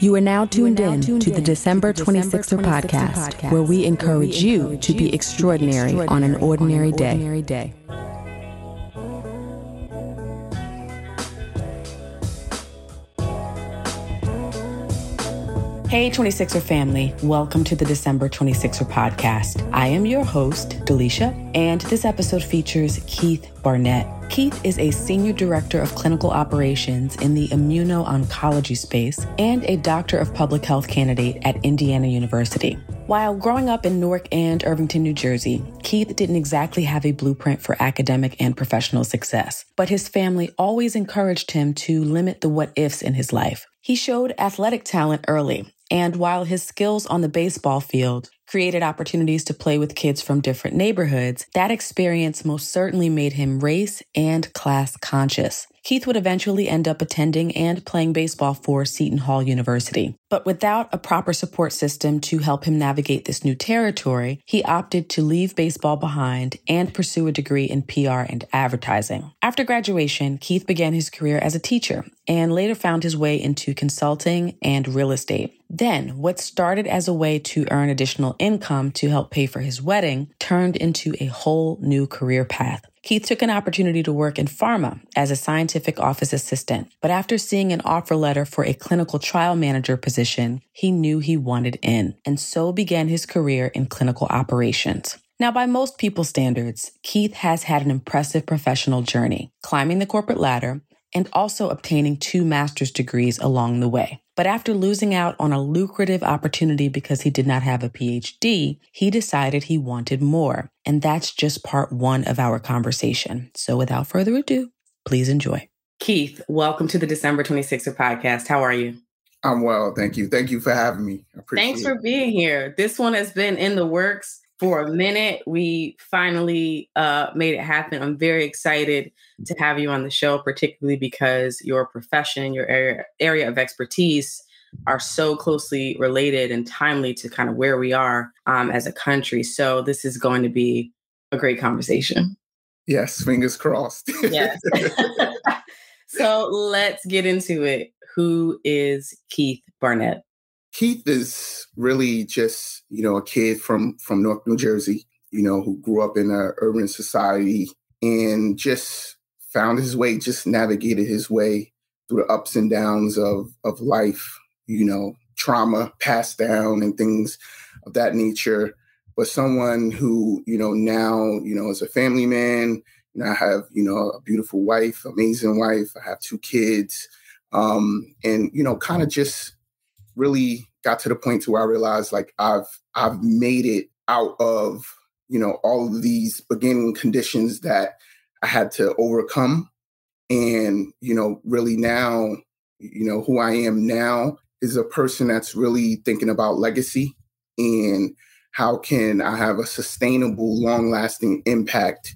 You are now tuned in to the December 26er podcast, where we encourage you to be extraordinary on an ordinary day. Hey, 26er family. Welcome to the December 26er podcast. I am your host, Delisha, and this episode features Keith Barnett. Keith is a senior director of clinical operations in the immuno-oncology space and a doctor of public health candidate at Indiana University. While growing up in Newark and Irvington, New Jersey, Keith didn't exactly have a blueprint for academic and professional success, but his family always encouraged him to limit the what ifs in his life. He showed athletic talent early and while his skills on the baseball field created opportunities to play with kids from different neighborhoods, that experience most certainly made him race and class conscious. Keith would eventually end up attending and playing baseball for Seton Hall University. But without a proper support system to help him navigate this new territory, he opted to leave baseball behind and pursue a degree in PR and advertising. After graduation, Keith began his career as a teacher and later found his way into consulting and real estate. Then, what started as a way to earn additional income to help pay for his wedding turned into a whole new career path. Keith took an opportunity to work in pharma as a scientific office assistant, but after seeing an offer letter for a clinical trial manager position, he knew he wanted in, and so began his career in clinical operations. Now, by most people's standards, Keith has had an impressive professional journey, climbing the corporate ladder and also obtaining two master's degrees along the way. But after losing out on a lucrative opportunity because he did not have a PhD, he decided he wanted more. And that's just part one of our conversation. So without further ado, please enjoy. Keith, welcome to the December 26th podcast. How are you? I'm well. Thank you. Thank you for having me. Thanks for being here. This one has been in the works for a minute. We finally uh, made it happen. I'm very excited to have you on the show, particularly because your profession, your area area of expertise are so closely related and timely to kind of where we are um, as a country. So this is going to be a great conversation. Yes, fingers crossed. yes. so let's get into it. Who is Keith Barnett? Keith is really just, you know, a kid from from North New Jersey, you know, who grew up in an urban society and just found his way, just navigated his way through the ups and downs of of life, you know, trauma passed down and things of that nature. But someone who, you know, now, you know, is a family man, you know, I have, you know, a beautiful wife, amazing wife. I have two kids. Um, and, you know, kind of just really got to the point to where I realized like I've I've made it out of you know all of these beginning conditions that I had to overcome, and you know really now you know who I am now is a person that's really thinking about legacy and how can I have a sustainable, long lasting impact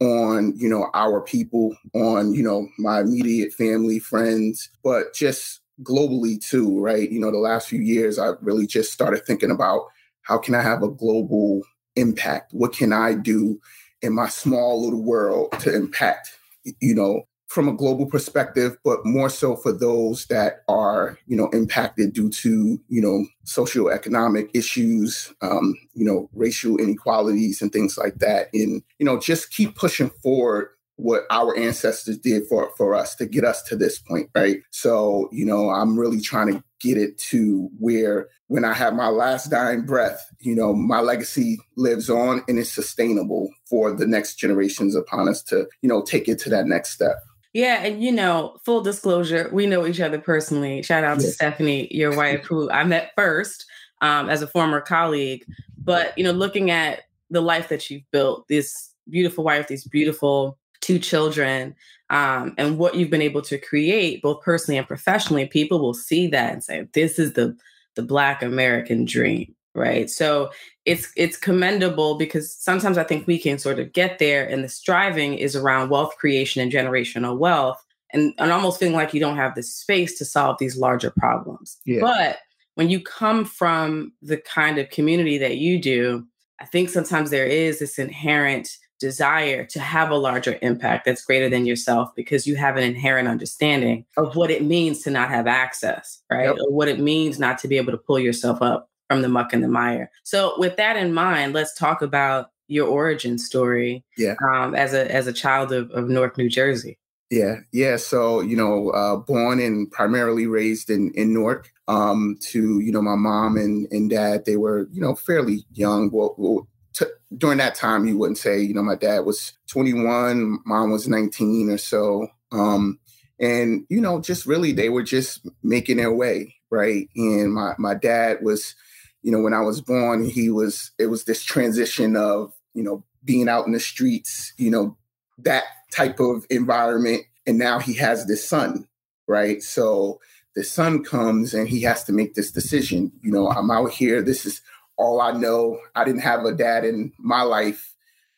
on you know our people on you know my immediate family friends but just globally too, right? You know, the last few years, I've really just started thinking about how can I have a global impact? What can I do in my small little world to impact, you know, from a global perspective, but more so for those that are, you know, impacted due to, you know, socioeconomic issues, um, you know, racial inequalities and things like that. And, you know, just keep pushing forward what our ancestors did for for us to get us to this point right so you know i'm really trying to get it to where when i have my last dying breath you know my legacy lives on and is sustainable for the next generations upon us to you know take it to that next step yeah, and you know, full disclosure, we know each other personally. Shout out yes. to Stephanie, your wife, who I met first um, as a former colleague. But you know, looking at the life that you've built, this beautiful wife, these beautiful two children um, and what you've been able to create both personally and professionally people will see that and say this is the the black american dream right so it's it's commendable because sometimes i think we can sort of get there and the striving is around wealth creation and generational wealth and, and almost feeling like you don't have the space to solve these larger problems yeah. but when you come from the kind of community that you do i think sometimes there is this inherent desire to have a larger impact that's greater than yourself because you have an inherent understanding of what it means to not have access, right? Yep. Or what it means not to be able to pull yourself up from the muck and the mire. So with that in mind, let's talk about your origin story yeah. Um, as a as a child of, of Newark, New Jersey. Yeah, yeah. So you know, uh, born and primarily raised in in Newark. Um, to you know, my mom and and dad, they were you know fairly young. Well, well t- during that time, you wouldn't say you know my dad was 21, mom was 19 or so. Um, and you know, just really they were just making their way, right? And my my dad was, you know, when I was born, he was. It was this transition of you know being out in the streets, you know, that type of environment. And now he has this son, right? So the son comes and he has to make this decision. You know, I'm out here. This is all I know. I didn't have a dad in my life,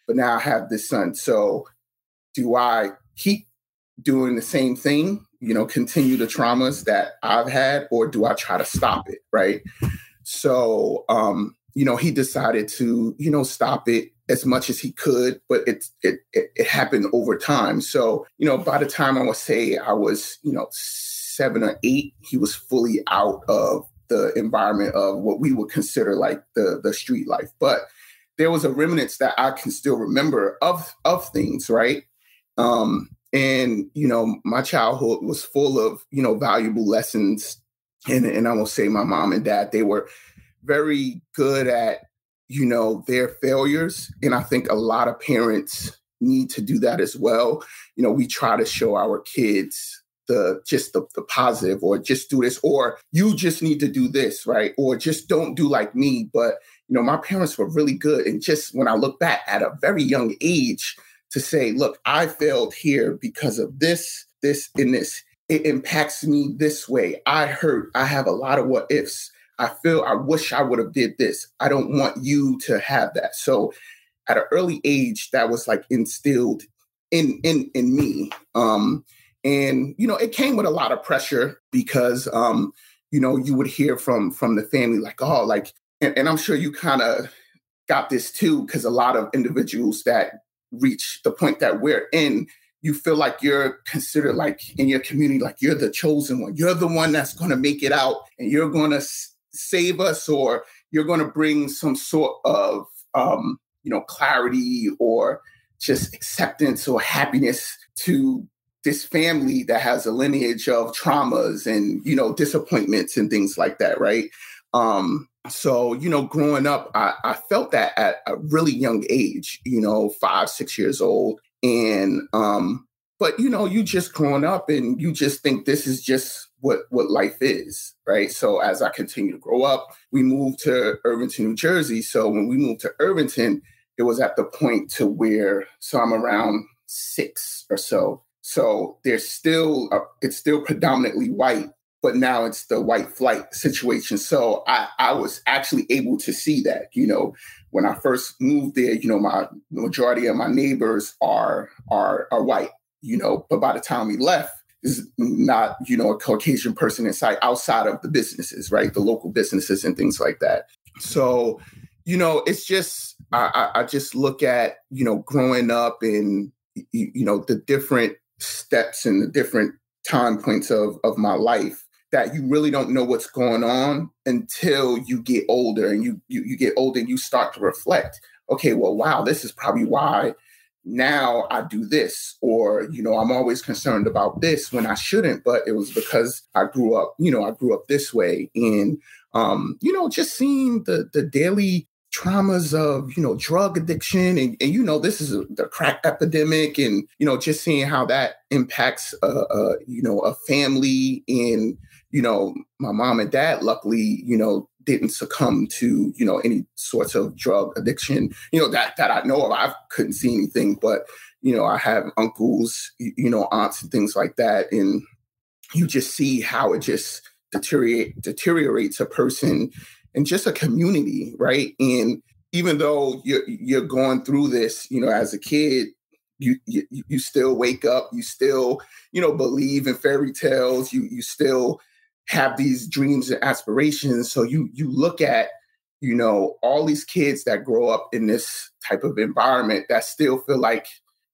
but now I have this son. So do I keep doing the same thing, you know, continue the traumas that I've had, or do I try to stop it? Right. So, um, you know, he decided to, you know, stop it as much as he could, but it, it it happened over time. So you know, by the time I would say I was you know seven or eight, he was fully out of the environment of what we would consider like the the street life. But there was a remnants that I can still remember of of things, right? Um, and you know, my childhood was full of you know valuable lessons, and and I will say my mom and dad they were very good at you know, their failures. And I think a lot of parents need to do that as well. You know, we try to show our kids the just the, the positive or just do this or you just need to do this right? Or just don't do like me. But you know my parents were really good. And just when i look back at a very young age to say look i failed here because of this this and this. It impacts me this way. I hurt. I have a lot of what ifs. I feel I wish I would have did this. I don't want you to have that. So at an early age, that was like instilled in in in me. Um, and you know, it came with a lot of pressure because um, you know, you would hear from from the family like, oh, like, and, and I'm sure you kind of got this too, because a lot of individuals that reach the point that we're in you feel like you're considered like in your community like you're the chosen one. You're the one that's going to make it out and you're going to s- save us or you're going to bring some sort of um, you know clarity or just acceptance or happiness to this family that has a lineage of traumas and you know disappointments and things like that right? Um so you know growing up I, I felt that at a really young age you know five six years old. And um but you know you just growing up and you just think this is just what what life is right? So as i continue to grow up we moved to irvington new jersey. So when we moved to irvington it was at the point to where so i'm around six or so so there's still a, it's still predominantly white but now it's the white flight situation so i i was actually able to see that you know when i first moved there you know my majority of my neighbors are are are white you know, but by the time we left, is not, you know, a Caucasian person inside outside of the businesses, right? The local businesses and things like that. So, you know, it's just I, I just look at, you know, growing up and you, you know, the different steps and the different time points of of my life that you really don't know what's going on until you get older and you you, you get older and you start to reflect okay well wow this is probably why now I do this, or, you know, I'm always concerned about this when I shouldn't, but it was because I grew up, you know, I grew up this way. And, um, you know, just seeing the, the daily traumas of, you know, drug addiction and, and you know, this is a, the crack epidemic and, you know, just seeing how that impacts, uh, uh, you know, a family and, you know, my mom and dad, luckily, you know, didn't succumb to you know any sorts of drug addiction you know that that i know of i couldn't see anything but you know i have uncles you know aunts and things like that and you just see how it just deteriorate deteriorates a person and just a community right and even though you're you're going through this you know as a kid you, you you still wake up you still you know believe in fairy tales you you still have these dreams and aspirations. So you you look at you know, all these kids that grow up in this type of environment that still feel like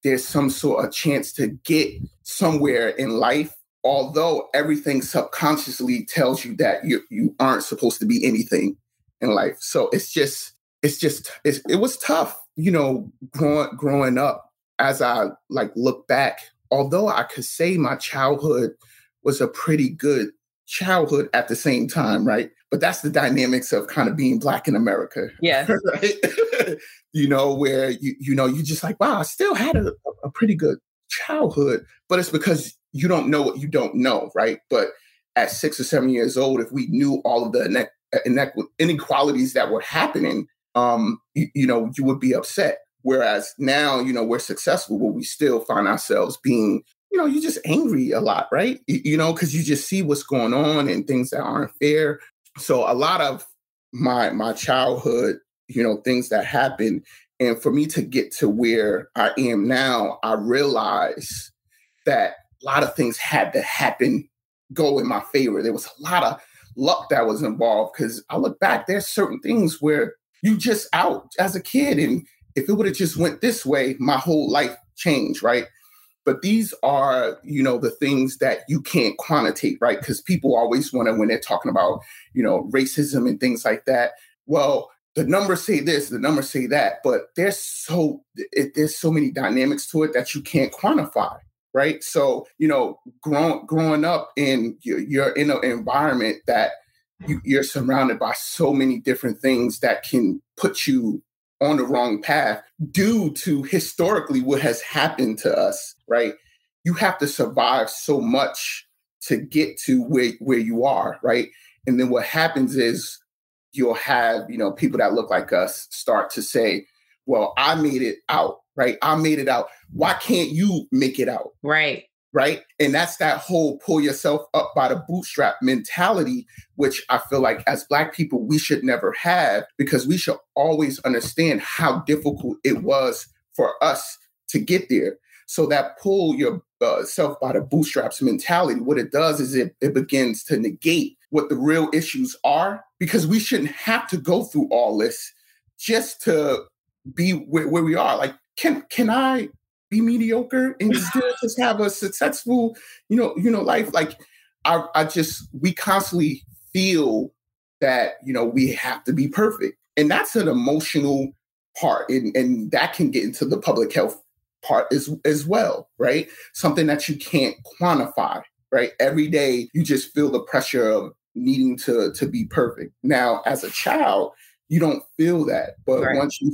there's some sort of chance to get somewhere in life, although everything subconsciously tells you that you, you aren't supposed to be anything in life. So it's just, it's just, it's, it was tough, you know, growing, growing up as I like look back, although I could say my childhood was a pretty good childhood at the same time, right? But that's the dynamics of kind of being black in America. Yeah. Right? you know, where you you know, you just like, wow, I still had a, a pretty good childhood, but it's because you don't know what you don't know, right? But at six or seven years old, if we knew all of the inequalities that were happening, um, you, you know, you would be upset. Whereas now, you know, we're successful, but we still find ourselves being you know, you're just angry a lot, right? You know, because you just see what's going on and things that aren't fair. So a lot of my my childhood, you know, things that happened, and for me to get to where I am now, I realize that a lot of things had to happen, go in my favor. There was a lot of luck that was involved because I look back, there's certain things where you just out as a kid, and if it would have just went this way, my whole life changed, right? but these are you know the things that you can't quantitate right because people always want to when they're talking about you know racism and things like that well the numbers say this the numbers say that but there's so it, there's so many dynamics to it that you can't quantify right so you know growing growing up in you're, in an environment that you, you're surrounded by so many different things that can put you on the wrong path due to historically what has happened to us, right? You have to survive so much to get to where, where you are, right? And then what happens is you'll have, you know, people that look like us start to say, well, I made it out, right? I made it out. Why can't you make it out? Right right? And that's that whole pull yourself up by the bootstrap mentality, which I feel like as Black people, we should never have because we should always understand how difficult it was for us to get there. So that pull yourself uh, by the bootstraps mentality, what it does is it, it begins to negate what the real issues are because we shouldn't have to go through all this just to be where, where we are. Like, can can I be mediocre and still just have a successful, you know, you know, life. Like I, I just we constantly feel that you know we have to be perfect, and that's an emotional part, and and that can get into the public health part as as well, right? Something that you can't quantify, right? Every day you just feel the pressure of needing to to be perfect. Now, as a child, you don't feel that, but right. once you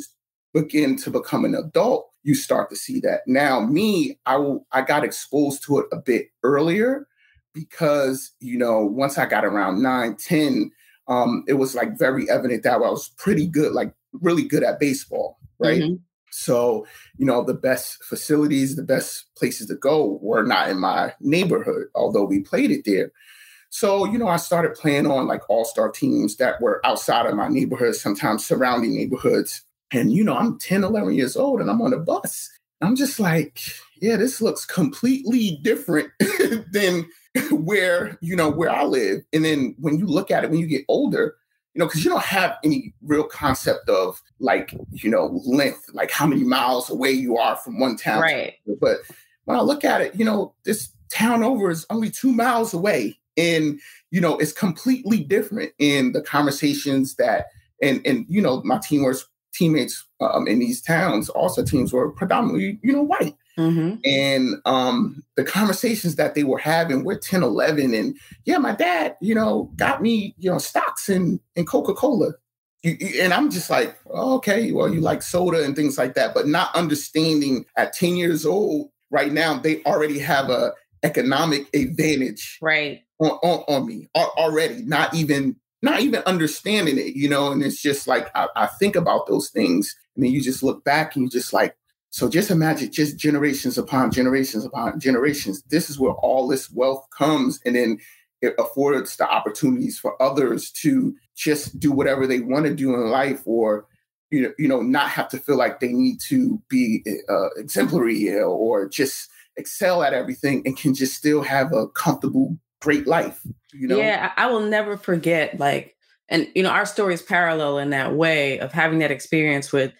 begin to become an adult, you start to see that. Now, me, I will, I got exposed to it a bit earlier because, you know, once I got around nine, 10, um, it was like very evident that I was pretty good, like really good at baseball, right? Mm-hmm. So, you know, the best facilities, the best places to go were not in my neighborhood, although we played it there. So, you know, I started playing on like all star teams that were outside of my neighborhood, sometimes surrounding neighborhoods. And, you know, I'm 10, 11 years old and I'm on a bus. I'm just like, yeah, this looks completely different than where, you know, where I live. And then when you look at it, when you get older, you know, because you don't have any real concept of like, you know, length, like how many miles away you are from one town. Right. But when I look at it, you know, this town over is only two miles away. And, you know, it's completely different in the conversations that and and you know, my team was teammates um, in these towns, also teams were predominantly, you know, white. Mm-hmm. And um, the conversations that they were having, we're 10, 11, and yeah, my dad, you know, got me, you know, stocks in, in Coca-Cola. and I'm just like, oh, okay, well, you like soda and things like that, but not understanding at 10 years old, right now, they already have a economic advantage right on, on, on me already, not even not even understanding it, you know, and it's just like I, I, think about those things, and then you just look back and you just like, so just imagine just generations upon generations upon generations. This is where all this wealth comes, and then it affords the opportunities for others to just do whatever they want to do in life, or you know, you know, not have to feel like they need to be uh, exemplary or just excel at everything, and can just still have a comfortable great life. You know? Yeah, I will never forget like And, you know, our story is parallel in that way of having that experience with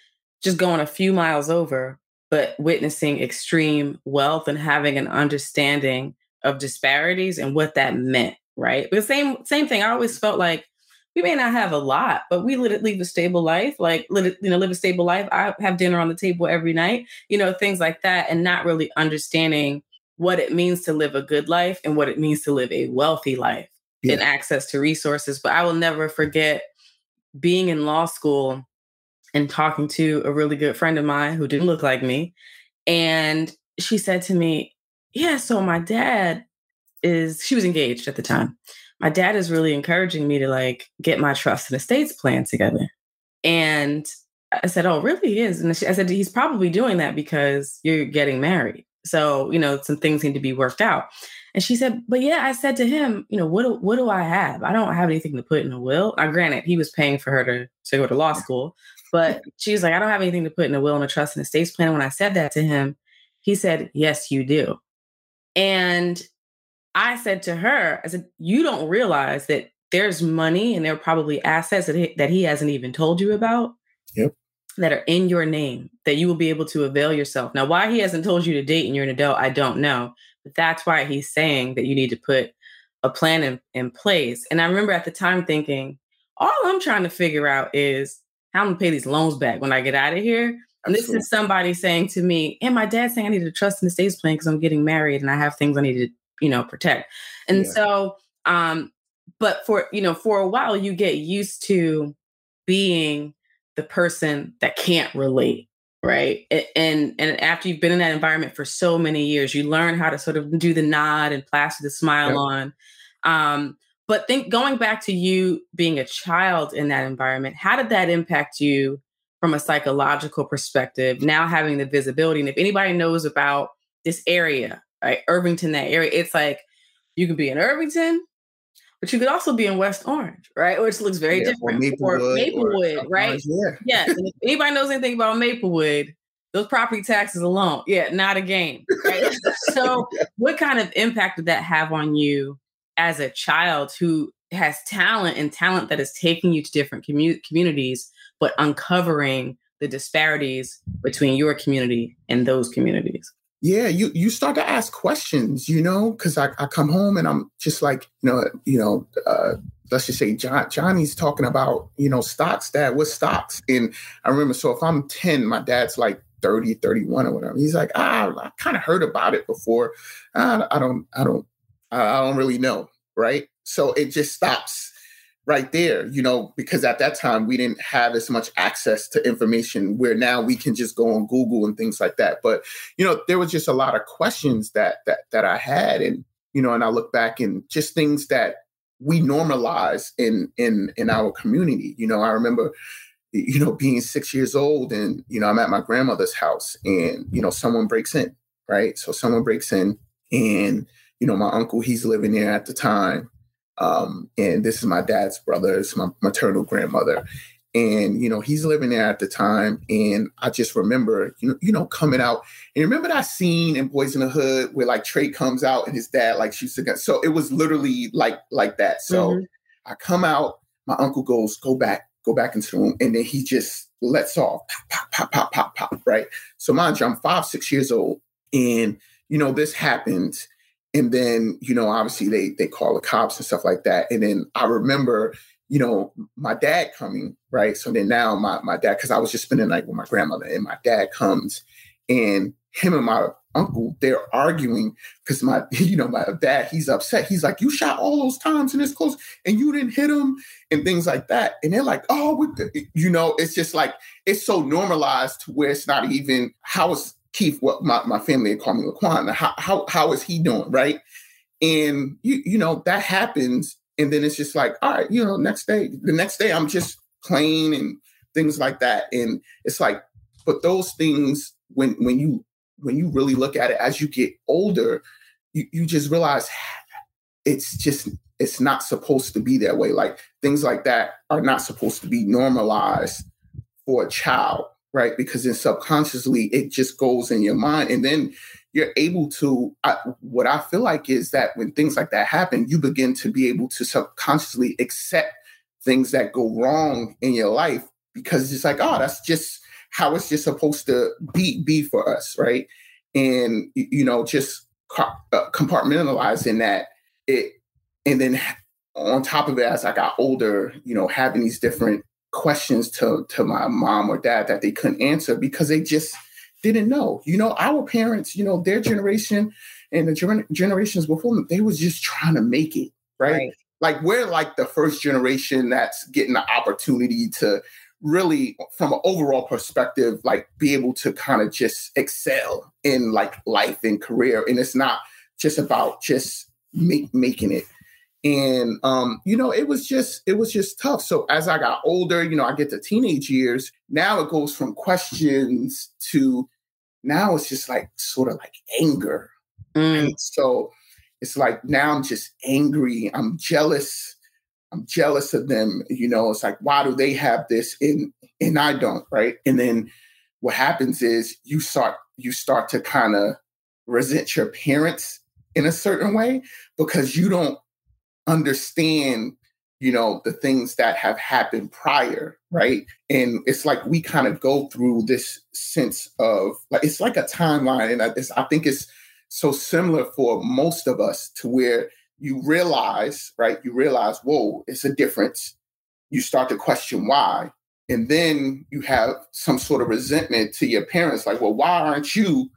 just going a few miles over, but witnessing extreme wealth and having an understanding of disparities and what that meant, right? But same same thing. I always felt like we may not have a lot, but we live, a stable life, like you know, live a stable life. I have dinner on the table every night, you know, things like that, and not really understanding what it means to live a good life and what it means to live a wealthy life yeah. and access to resources. But I will never forget being in law school and talking to a really good friend of mine who didn't look like me. And she said to me, Yeah, so my dad is, she was engaged at the time. My dad is really encouraging me to like get my trust and estates plan together. And I said, Oh, really? He is. And she, I said, He's probably doing that because you're getting married. So, you know, some things need to be worked out. And she said, but yeah, I said to him, you know, what do, what do I have? I don't have anything to put in a will. Now, granted, he was paying for her to, to go to law school, but she's like, I don't have anything to put in a will and a trust and estates plan. When I said that to him, he said, yes, you do. And I said to her, I said, you don't realize that there's money and there are probably assets that he, that he hasn't even told you about. Yep that are in your name that you will be able to avail yourself. Now, why he hasn't told you to date and you're an adult, I don't know. But that's why he's saying that you need to put a plan in, in place. And I remember at the time thinking, all I'm trying to figure out is how I'm gonna pay these loans back when I get out of here. And this is somebody saying to me, and my dad saying I need to trust in the estates plan because I'm getting married and I have things I need to, you know, protect. And yeah. so, um, but for you know, for a while you get used to being the person that can't relate right? And and after you've been in that environment for so many years you learn how to sort of do the nod and plaster the smile yep. on. Um but think going back to you being a child in that environment how did that impact you from a psychological perspective now having the visibility? And if anybody knows about this area right irvington that area it's like you can be in irvington but you could also be in West Orange, right? Which looks very yeah, different. Or Maplewood, or Maplewood or right? Yeah. yes. And if anybody knows anything about Maplewood, those property taxes alone, yeah, not a game. Right? so, what kind of impact did that have on you as a child who has talent and talent that is taking you to different commu- communities, but uncovering the disparities between your community and those communities? Yeah you you start to ask questions you know because I, I come home and i'm just like you know you know uh, let's just say John, johnny's talking about you know stocks dad what stocks? And i remember so if i'm 10 my dad's like 30 31 or whatever. He's like ah i kind of heard about it before. I, I don't i don't i don't really know right? So it just stops right there, you know, because at that time we didn't have as much access to information where now we can just go on Google and things like that. But, you know, there was just a lot of questions that that that I had and you know, and I look back and just things that we normalize in in in our community. You know, I remember you know being 6 years old and you know, I'm at my grandmother's house and you know, someone breaks in, right? So someone breaks in and you know, my uncle he's living there at the time um, and this is my dad's brother, it's my maternal grandmother. And, you know, he's living there at the time. And I just remember, you know, you know, coming out. And remember that scene in Boys in the Hood where like Trey comes out and his dad like shoots a gun. So it was literally like like that. So mm-hmm. I come out, my uncle goes, go back, go back into the room. And then he just lets off pop, pop, pop, pop, pop, pop, right? So mind you, I'm five, six years old. And, you know, this happens and then you know obviously they they call the cops and stuff like that. And then i remember you know my dad coming right? So then now my, my dad because i was just spending night with my grandmother and my dad comes and him and my uncle they're arguing because my you know my dad he's upset. He's like you shot all those times in this close and you didn't hit him and things like that. And they're like oh you know it's just like it's so normalized to where it's not even how is Keith, what my, my family call me Laquan. How, how how is he doing? Right. And you, you know, that happens. And then it's just like, all right, you know, next day, the next day I'm just playing and things like that. And it's like, but those things, when when you when you really look at it as you get older, you, you just realize it's just it's not supposed to be that way. Like things like that are not supposed to be normalized for a child right? Because then subconsciously it just goes in your mind. And then you're able to, I, what I feel like is that when things like that happen, you begin to be able to subconsciously accept things that go wrong in your life because it's like, oh, that's just how it's just supposed to be be for us, right? And you know, just uh, compartmentalizing that it, and then on top of it, as I got older, you know, having these different questions to to my mom or dad that they couldn't answer because they just didn't know. You know, our parents, you know, their generation and the ger- generations before them, they was just trying to make it, right? right? Like we're like the first generation that's getting the opportunity to really from an overall perspective like be able to kind of just excel in like life and career and it's not just about just make, making it and um you know it was just it was just tough so as i got older you know i get to teenage years now it goes from questions to now it's just like sort of like anger mm. so it's like now i'm just angry i'm jealous I'm jealous of them. You know, it's like, why do they have this and and I don't, right? And then what happens is you start you start to kind of resent your parents in a certain way because you don't understand you know the things that have happened prior right and it's like we kind of go through this sense of like it's like a timeline and I, I think it's so similar for most of us to where you realize, right? You realize, whoa, it's a difference. You start to question why. And then you have some sort of resentment to your parents, like, well, why aren't you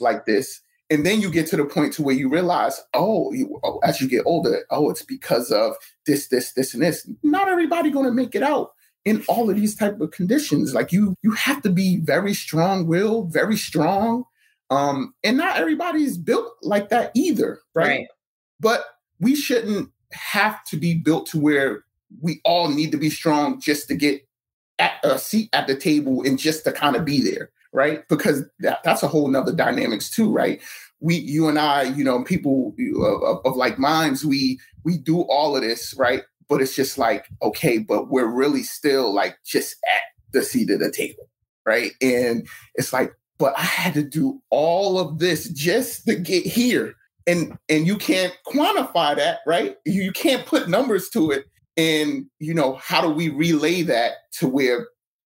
like this? And then you get to the point to where you realize, oh, you, oh as you get older, oh, it's because of this, this, this, and this. Not everybody going to make it out in all of these type of conditions. Like you, you have to be very strong-willed, very strong, um, and not everybody's built like that either, right? right. But we shouldn't have to be built to where we all need to be strong just to get at a seat at the table and just to kind of be there, right? Because that, that's a whole nother dynamics too, right? We, you and I, you know, people of, of like minds, we we do all of this, right? But it's just like, okay, but we're really still like just at the seat of the table, right? And it's like, but I had to do all of this just to get here, and and you can't quantify that right you can't put numbers to it and you know how do we relay that to where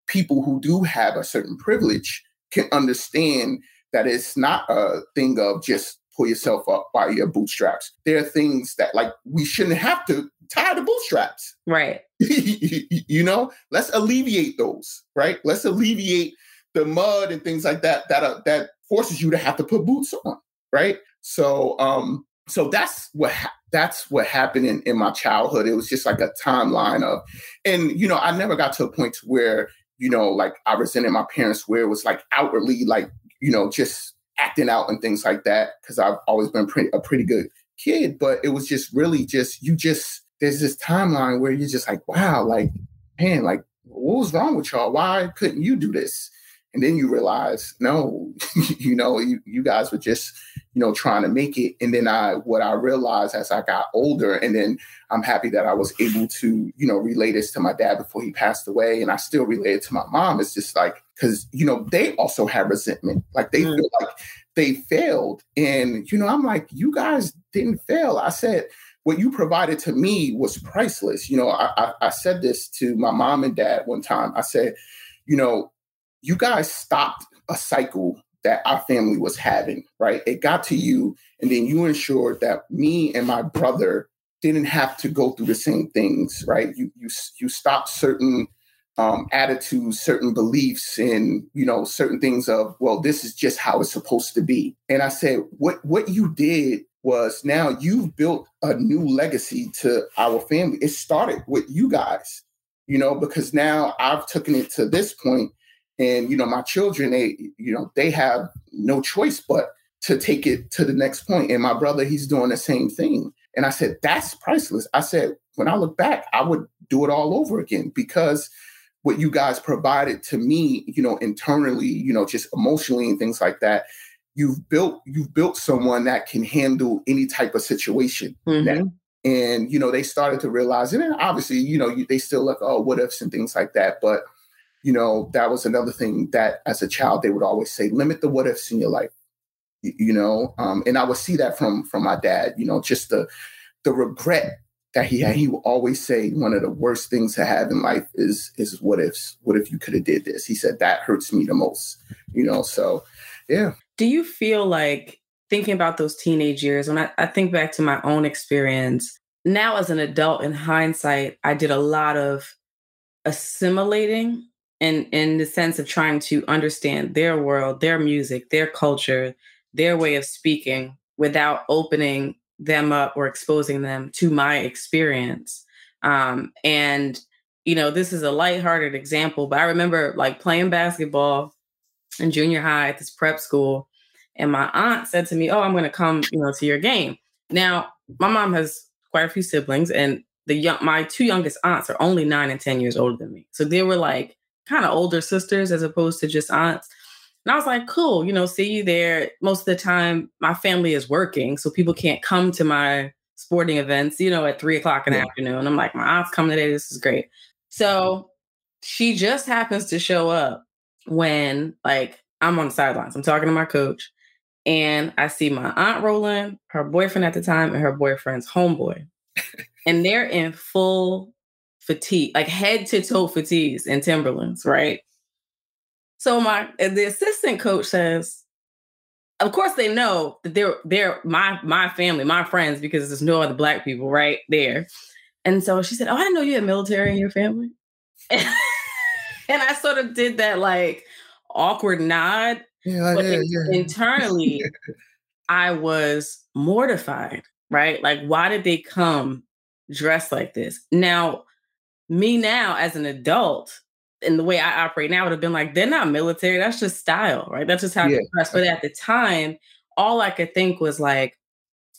people who do have a certain privilege can understand that it's not a thing of just pull yourself up by your bootstraps. There are things that like we shouldn't have to tie the bootstraps. Right. You know let's alleviate those right? Let's alleviate the mud and things like that that are, that forces you to have to put boots on right? So um so that's what ha- that's what happened in, in my childhood. It was just like a timeline of, and you know, I never got to a point where you know, like I resented my parents, where it was like outwardly, like you know, just acting out and things like that. Because I've always been a pretty good kid, but it was just really just you just there's this timeline where you're just like, wow, like man, like what was wrong with y'all? Why couldn't you do this? And then you realize, no, you know, you, you guys were just, you know, trying to make it. And then I, what I realized as I got older, and then I'm happy that I was able to, you know, relay this to my dad before he passed away. And I still relay it to my mom. It's just like, cause, you know, they also have resentment. Like they mm. feel like they failed. And, you know, I'm like, you guys didn't fail. I said, what you provided to me was priceless. You know, I, I, I said this to my mom and dad one time. I said, you know, you guys stopped a cycle that our family was having, right? It got to you, and then you ensured that me and my brother didn't have to go through the same things, right? You you you stopped certain um, attitudes, certain beliefs, and you know certain things of well, this is just how it's supposed to be. And I said, what what you did was now you've built a new legacy to our family. It started with you guys, you know, because now I've taken it to this point and you know my children they you know they have no choice but to take it to the next point. And my brother he's doing the same thing. And i said that's priceless. I said when i look back i would do it all over again because what you guys provided to me you know internally you know just emotionally and things like that you've built you've built someone that can handle any type of situation mm-hmm. and you know they started to realize and obviously you know you, they still look oh what ifs and things like that. But you know, that was another thing that as a child they would always say, limit the what ifs in your life. You, know, um, and I would see that from from my dad, you know, just the the regret that he had. He would always say one of the worst things to have in life is is what if what if you could have did this? He said that hurts me the most. You know, so yeah. Do you feel like thinking about those teenage years, when I, I think back to my own experience, now as an adult in hindsight, I did a lot of assimilating in in the sense of trying to understand their world, their music, their culture, their way of speaking without opening them up or exposing them to my experience. Um, and you know, this is a lighthearted example, but I remember like playing basketball in junior high at this prep school, and my aunt said to me, "Oh, I'm going to come, you know, to your game." Now, my mom has quite a few siblings, and the young my two youngest aunts are only nine and ten years older than me, so they were like kind of older sisters as opposed to just aunts. And I was like, cool, you know, see you there. Most of the time, my family is working, so people can't come to my sporting events, you know, at three o'clock in the afternoon. I'm like, my aunt's coming today. This is great. So she just happens to show up when, like, I'm on the sidelines. I'm talking to my coach, and I see my aunt rolling, her boyfriend at the time, and her boyfriend's homeboy. and they're in full fatigue, like head to toe fatigues and Timberlands, right? So my the assistant coach says, of course they know that they're they're my my family, my friends, because there's no other black people right there. And so she said, Oh, I didn't know you had military in your family. and I sort of did that like awkward nod. Yeah, but yeah, yeah. internally, I was mortified, right? Like, why did they come dressed like this? Now, me now as an adult, and the way I operate now would have been like, they're not military. That's just style, right? That's just how yeah. they dress. But at the time, all I could think was like,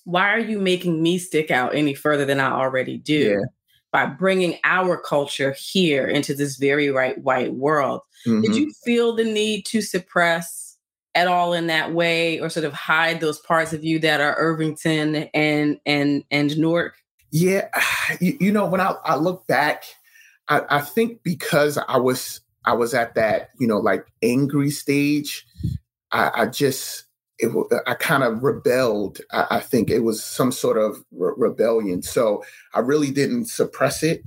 why are you making me stick out any further than I already do? Yeah. By bringing our culture here into this very right white world. Mm-hmm. Did you feel the need to suppress at all in that way or sort of hide those parts of you that are Irvington and and and Newark? Yeah. You, you know, when I, I look back I, I think because I was I was at that you know like angry stage, I, I just it, I kind of rebelled. I, I, think it was some sort of re- rebellion. So I really didn't suppress it.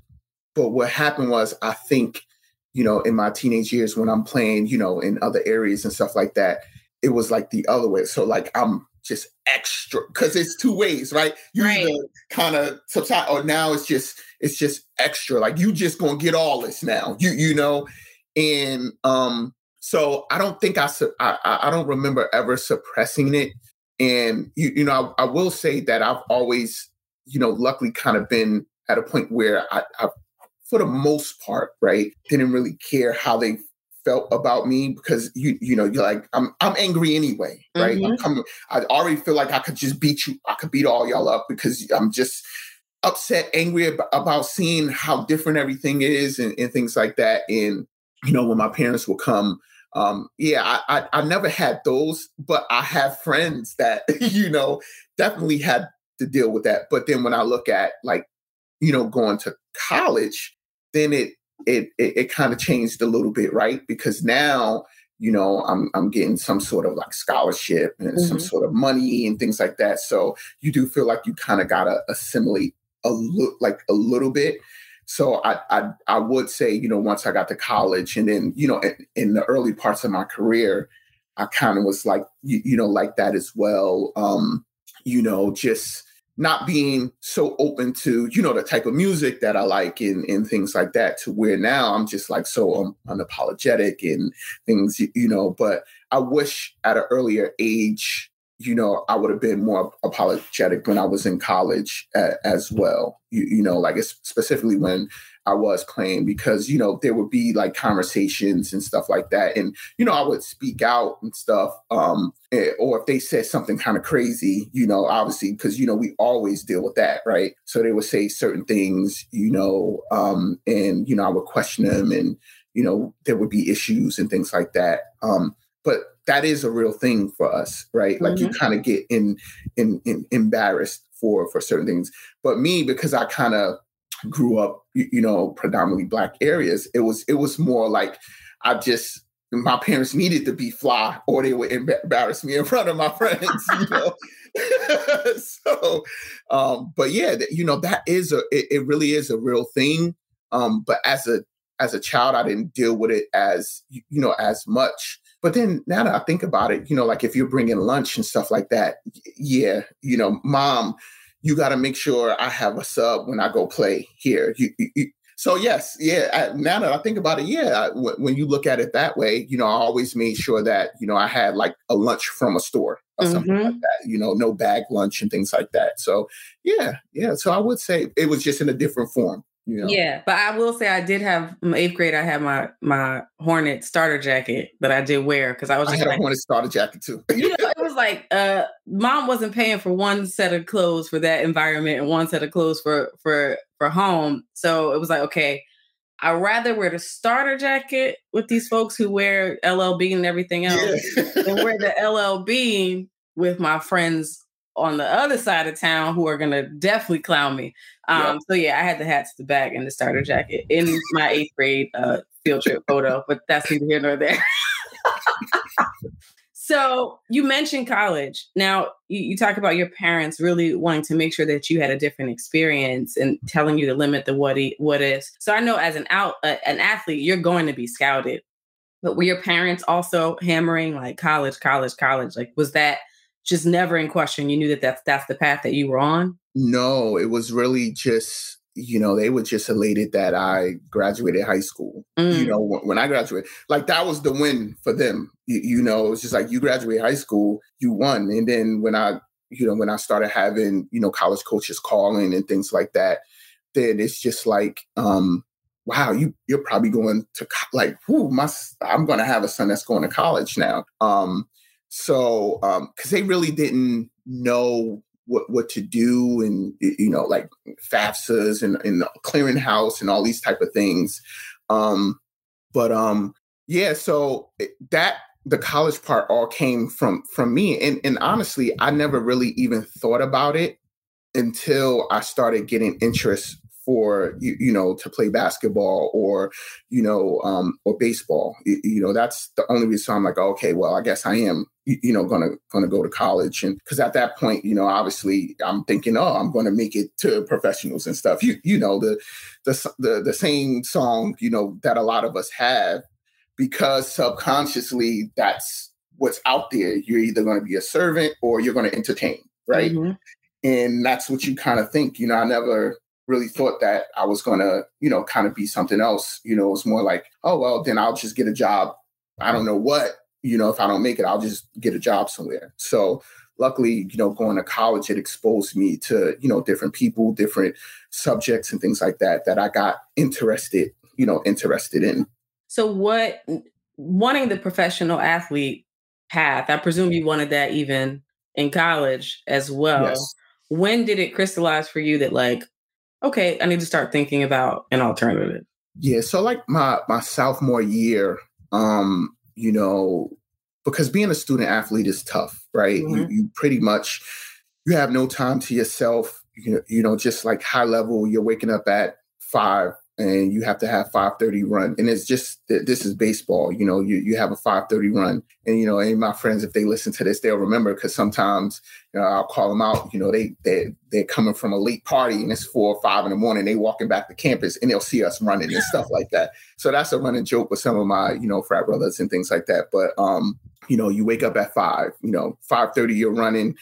But what happened was, I think, you know, in my teenage years when I'm playing, you know, in other areas and stuff like that, it was like the other way. So like I'm just extra because it's two ways, right? You right. either kind of subside or now it's just it's just extra. Like you just gonna get all this now. You you know, and um, so I don't think I I I don't remember ever suppressing it. And you you know, I, I will say that I've always you know, luckily kind of been at a point where I, I've for the most part, right, didn't really care how they felt about me because you you know you're like I'm I'm angry anyway, right? Mm-hmm. I'm coming. I already feel like I could just beat you. I could beat all y'all up because I'm just upset, angry about, about seeing how different everything is and, and, things like that. And you know when my parents will come. Um, yeah, I, I I never had those, but I have friends that you know definitely had to deal with that. But then when I look at like you know going to college, then it it it, it kind of changed a little bit, right? Because now you know I'm I'm getting some sort of like scholarship and mm-hmm. some sort of money and things like that. So you do feel like you kind of gotta assimilate a look like a little bit. So I, I I would say you know once I got to college and then you know in, in the early parts of my career, I kind of was like you, you know like that as well. Um, you know just not being so open to you know the type of music that I like and and things like that to where now I'm just like so um, unapologetic and things you know but I wish at an earlier age you know, I would have been more apologetic when I was in college uh, as well. You, you know, like specifically when I was playing, because you know there would be like conversations and stuff like that, and you know I would speak out and stuff. Um, or if they said something kind of crazy, you know, obviously because you know we always deal with that, right? So they would say certain things, you know, um, and you know I would question them, and you know there would be issues and things like that. Um, but that is a real thing for us, right? Like mm-hmm. you kind of get in, in, in embarrassed for for certain things. But me, because I kind of grew up, you, you know, predominantly black areas, it was it was more like I just my parents needed to be fly or they would embarrass me in front of my friends, you know. so, um, but yeah, you know, that is a, it, it really is a real thing. Um, but as a, as a child, I didn't deal with it as, you know, as much. But then now that I think about it, you know, like if you're bringing lunch and stuff like that, yeah, you know, mom, you got to make sure I have a sub when I go play here. You, you, so yes, yeah. I, now that I think about it, yeah. w- when you look at it that way, you know, I always made sure that you know I had like a lunch from a store or mm-hmm. something like that. You know, no bag lunch and things like that. So yeah, yeah. So I would say it was just in a different form. You know? Yeah, but I will say I did have eighth grade. I had my my Hornet starter jacket that I did wear because I was. Just I had like, a Hornet starter jacket too. you know, it was like uh, mom wasn't paying for one set of clothes for that environment and one set of clothes for for for home. So it was like, okay, I'd rather wear the starter jacket with these folks who wear LL Bean and everything else yeah. than wear the LL Bean with my friends on the other side of town who are gonna definitely clown me. Um, yeah. So yeah, I had the hats, the bag, and the starter jacket in my eighth grade uh, field trip photo, but that's neither here nor there. So you mentioned college. Now you, you, talk about your parents really wanting to make sure that you had a different experience and telling you to limit the what what is. So I know as an out uh, an athlete, you're going to be scouted. But were your parents also hammering like college, college, college? Like was that just never in question? You knew that that's that's the path that you were on. No, it was really just you know, they were just elated that I graduated high school. Mm. You know, when I graduated, like that was the win for them. You, you know, it's just like you graduate high school, you won. And then when I, you know, when I started having, you know, college coaches calling and things like that, then it's just like, um, wow, you you're probably going to like, whoo, my I'm going to have a son that's going to college now. Um, so, um, because they really didn't know what what to do and you know like FAFSAs and, and clearinghouse and all these type of things. Um, but um, yeah, so that the college part all came from from me, and and honestly, I never really even thought about it until I started getting interest for you, you know to play basketball or you know um, or baseball. You, you, know that's the only reason I'm like okay, well I guess I am you know gonna gonna go to college and because at that point you know obviously I'm thinking oh I'm gonna make it to professionals and stuff. You you know the the the, the same song you know that a lot of us have because subconsciously that's what's out there. You're either going to be a servant or you're going to entertain, right? Mm-hmm. And that's what you kind of think. You know, I never really thought that I was going to, you know, kind of be something else. You know, it's more like, oh, well, then I'll just get a job. I don't know what, you know, if I don't make it, I'll just get a job somewhere. So luckily, you know, going to college, it exposed me to, you know, different people, different subjects and things like that, that I got interested, you know, interested in. So what, wanting the professional athlete path, I presume you wanted that even in college as well. Yes. When did it crystallize for you that like, okay, I need to start thinking about an alternative. Yeah, so like my my sophomore year, um, you know, because being a student athlete is tough, right? Mm-hmm. You, you pretty much you have no time to yourself. You know, you know, just like high level, you're waking up at five, and you have to have 530 run. And it's just this is baseball you know you, you have a 530 run. And you know any of my friends if they listen to this they'll remember because sometimes you know i'll call them out you know they they they're coming from a late party and it's four or five in the morning they walking back to campus and they'll see us running and stuff like that. So that's a running joke with some of my you know frat brothers and things like that. But um you know you wake up at five you know 530 you're running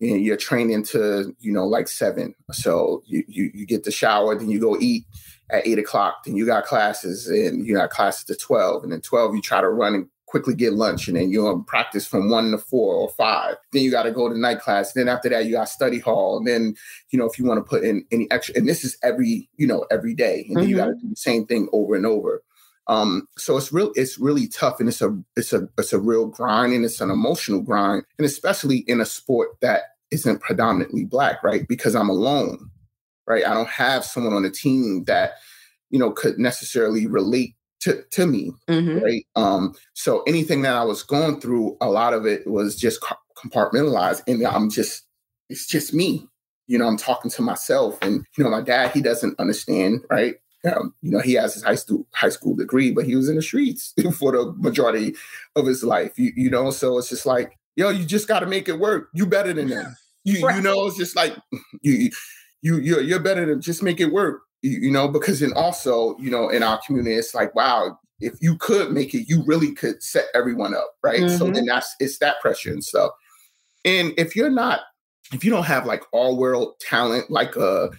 and you're training to you know like seven. So you, you you get the shower then you go eat at eight o'clock. Then you got classes and you got classes to 12. And then 12, you try to run and quickly get lunch. And then you're practice from one to four or five. Then you got to go to night class. Then after that, you got study hall. And then, you know, if you want to put in any extra, and this is every, you know, every day. And mm-hmm. you got to do the same thing over and over. Um, so it's real, it's really tough and it's a it's a it's a real grind and it's an emotional grind. And especially in a sport that isn't predominantly black, right? Because I'm alone right? I don't have someone on the team that, you know, could necessarily relate to, to me, mm-hmm. right? Um, so anything that I was going through, a lot of it was just compartmentalized, and I'm just, it's just me. You know, I'm talking to myself, and you know, my dad, he doesn't understand, right? Um, you know, he has his high school high school degree, but he was in the streets for the majority of his life. You, you know, so it's just like, yo, you just got to make it work. You better than them. You, right. you know, it's just like you, you, you're, you're better than just make it work. You, you know, because then also, you know, in our community, it's like, wow, if you could make it, you really could set everyone up, right? Mm-hmm. So then that's it's that pressure and stuff. And if you're not, if you don't have like all world talent, like a,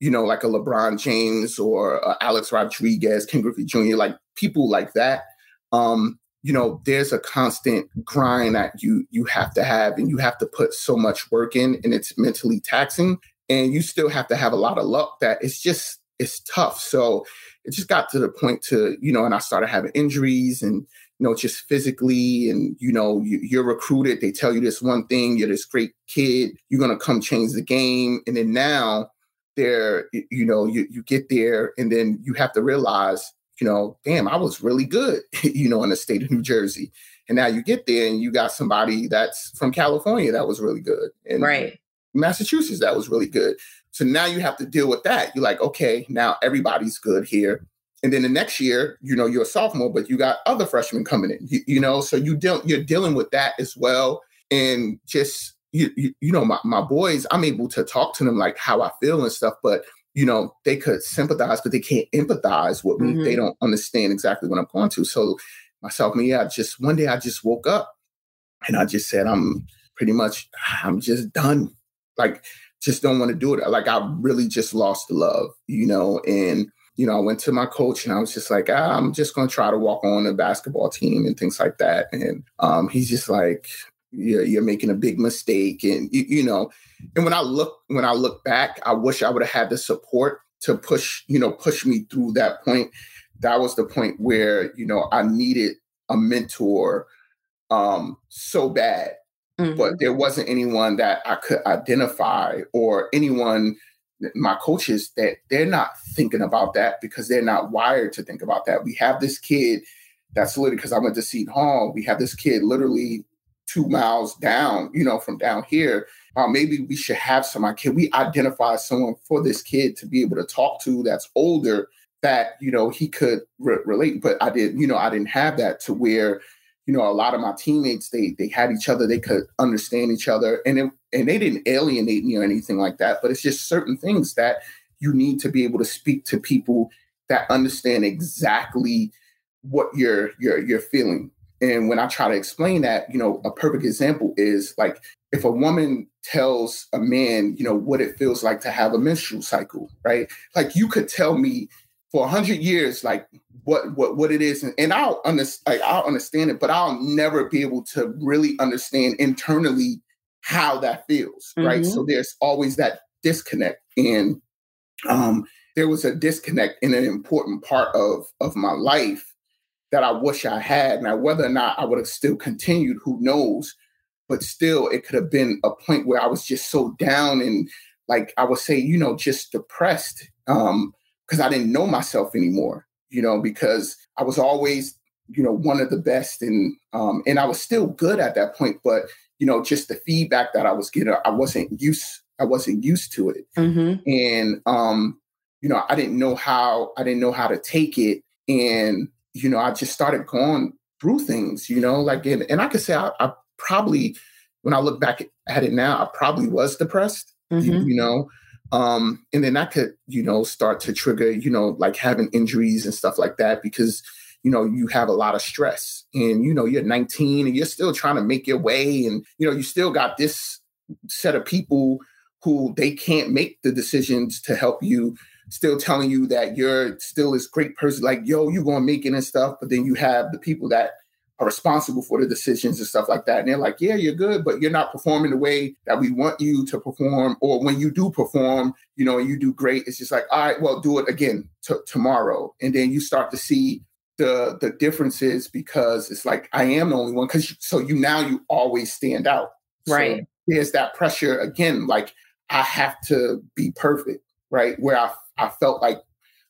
you know, like a LeBron James or Alex Rodriguez, Ken Griffey Jr., like people like that, um, you know, there's a constant grind that you you have to have, and you have to put so much work in, and it's mentally taxing. And you still have to have a lot of luck. That it's just it's tough. So it just got to the point to you know, and I started having injuries and you know, just physically, and you know, you, are recruited. They tell you this one thing: you're this great kid. You're gonna come change the game, and then now, there, you know, you you get there, and then you have to realize, you know, damn, I was really good, you know, in the state of New Jersey, and now you get there, and you got somebody that's from California that was really good, and right, Massachusetts that was really good. So now you have to deal with that. You're like, okay, now everybody's good here and then the next year, you know, you're a sophomore, but you got other freshmen coming in. You, you know, so you deal you're dealing with that as well. And just you, you, you know, my, my boys, I'm able to talk to them like how I feel and stuff, but you know, they could sympathize, but they can't empathize with me. Mm-hmm. They don't understand exactly what I'm going to. So myself, me, I just one day I just woke up and I just said, I'm pretty much, I'm just done. Like, just don't want to do it. Like I really just lost the love, you know, and you know, I went to my coach and I was just like, ah, I'm just going to try to walk on the basketball team and things like that. And um, he's just like, you're, you're making a big mistake. And, you, you know, and when I look, when I look back, I wish I would have had the support to push, you know, push me through that point. That was the point where, you know, I needed a mentor um, so bad. Mm-hmm. But there wasn't anyone that I could identify or anyone my coaches that they're not thinking about that because they're not wired to think about that. We have this kid that's literally because I went to Seton Hall. We have this kid literally two miles down, you know, from down here. Uh, maybe we should have some. Can we identify someone for this kid to be able to talk to that's older that you know he could re- relate? But I didn't. you know, I didn't have that to where you know, a lot of my teammates, they they had each other, they could understand each other, and it, and they didn't alienate me or anything like that. But it's just certain things that you need to be able to speak to people that understand exactly what you're you're you're feeling. And when I try to explain that, you know, a perfect example is like if a woman tells a man, you know, what it feels like to have a menstrual cycle, right? Like you could tell me for a hundred years, like what what what it is, and, and I'll understand. Like, I'll understand it, but I'll never be able to really understand internally how that feels, mm-hmm. right? So there's always that disconnect, and um, there was a disconnect in an important part of of my life that I wish I had. Now, whether or not I would have still continued, who knows? But still, it could have been a point where I was just so down and, like I would say, you know, just depressed. Um, because I didn't know myself anymore, you know, because I was always, you know, one of the best and um and I was still good at that point, but you know, just the feedback that I was getting, I wasn't used I wasn't used to it. Mm-hmm. And um, you know, I didn't know how I didn't know how to take it. And, you know, I just started going through things, you know, like and, and I could say I, I probably when I look back at it now, I probably was depressed, mm-hmm. you, you know. Um, and then that could, you know, start to trigger, you know, like having injuries and stuff like that because, you know, you have a lot of stress and, you know, you're 19 and you're still trying to make your way. And, you know, you still got this set of people who they can't make the decisions to help you, still telling you that you're still this great person, like, yo, you're to make it and stuff. But then you have the people that are responsible for the decisions and stuff like that. And they're like, yeah, you're good, but you're not performing the way that we want you to perform. Or when you do perform, you know, you do great. It's just like, all right, well, do it again t- tomorrow. And then you start to see the the differences because it's like I am the only one. Because so you now you always stand out. Right. So there's that pressure again. Like I have to be perfect. Right. Where I I felt like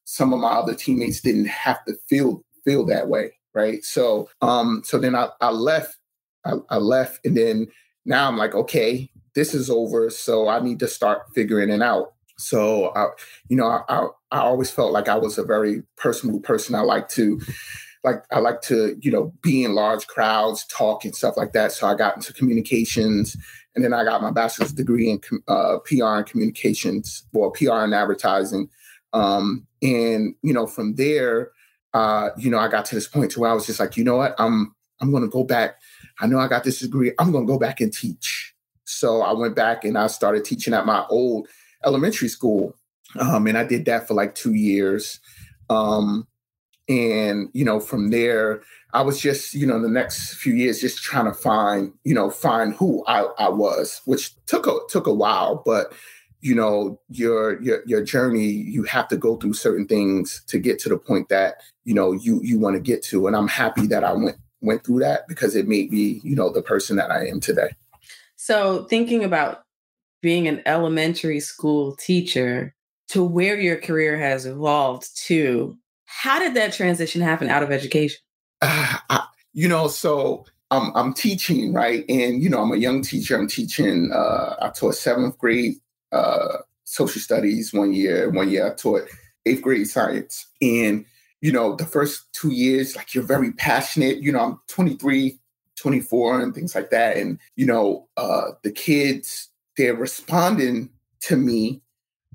some of my other teammates didn't have to feel feel that way right? So um, so then I, I left, I, I left, and then now I'm like, okay, this is over, so I need to start figuring it out. So, I, you know, I, I, I always felt like I was a very personable person. I like to, like, I like to, you know, be in large crowds, talk and stuff like that. So I got into communications, and then I got my bachelor's degree in uh, PR and communications, or PR and advertising. Um, and you know, from there, uh, you know, I got to this point to where I was just like, you know what, I'm I'm to go back. I know I got this degree. I'm to go back and teach. So I went back and I started teaching at my old elementary school. Um, and I did that for like two years. Um, and, you know, from there, I was just, you know, the next few years just trying to find, you know, find who I, I was, which took a took a while, but you know, your your your journey, you have to go through certain things to get to the point that, you know, you you want to get to. And I'm happy that I went went through that because it made me, you know, the person that I am today. So thinking about being an elementary school teacher to where your career has evolved to, how did that transition happen out of education? Uh, I, you know, so I'm, I'm teaching, right? And, you know, I'm a young teacher. I'm teaching, uh, I taught seventh grade uh, social studies one year. One year I taught eighth grade science. And, you know, the first two years, like you're very passionate. You know, I'm 23, 24 and things like that. And, you know, uh, the kids, they're responding to me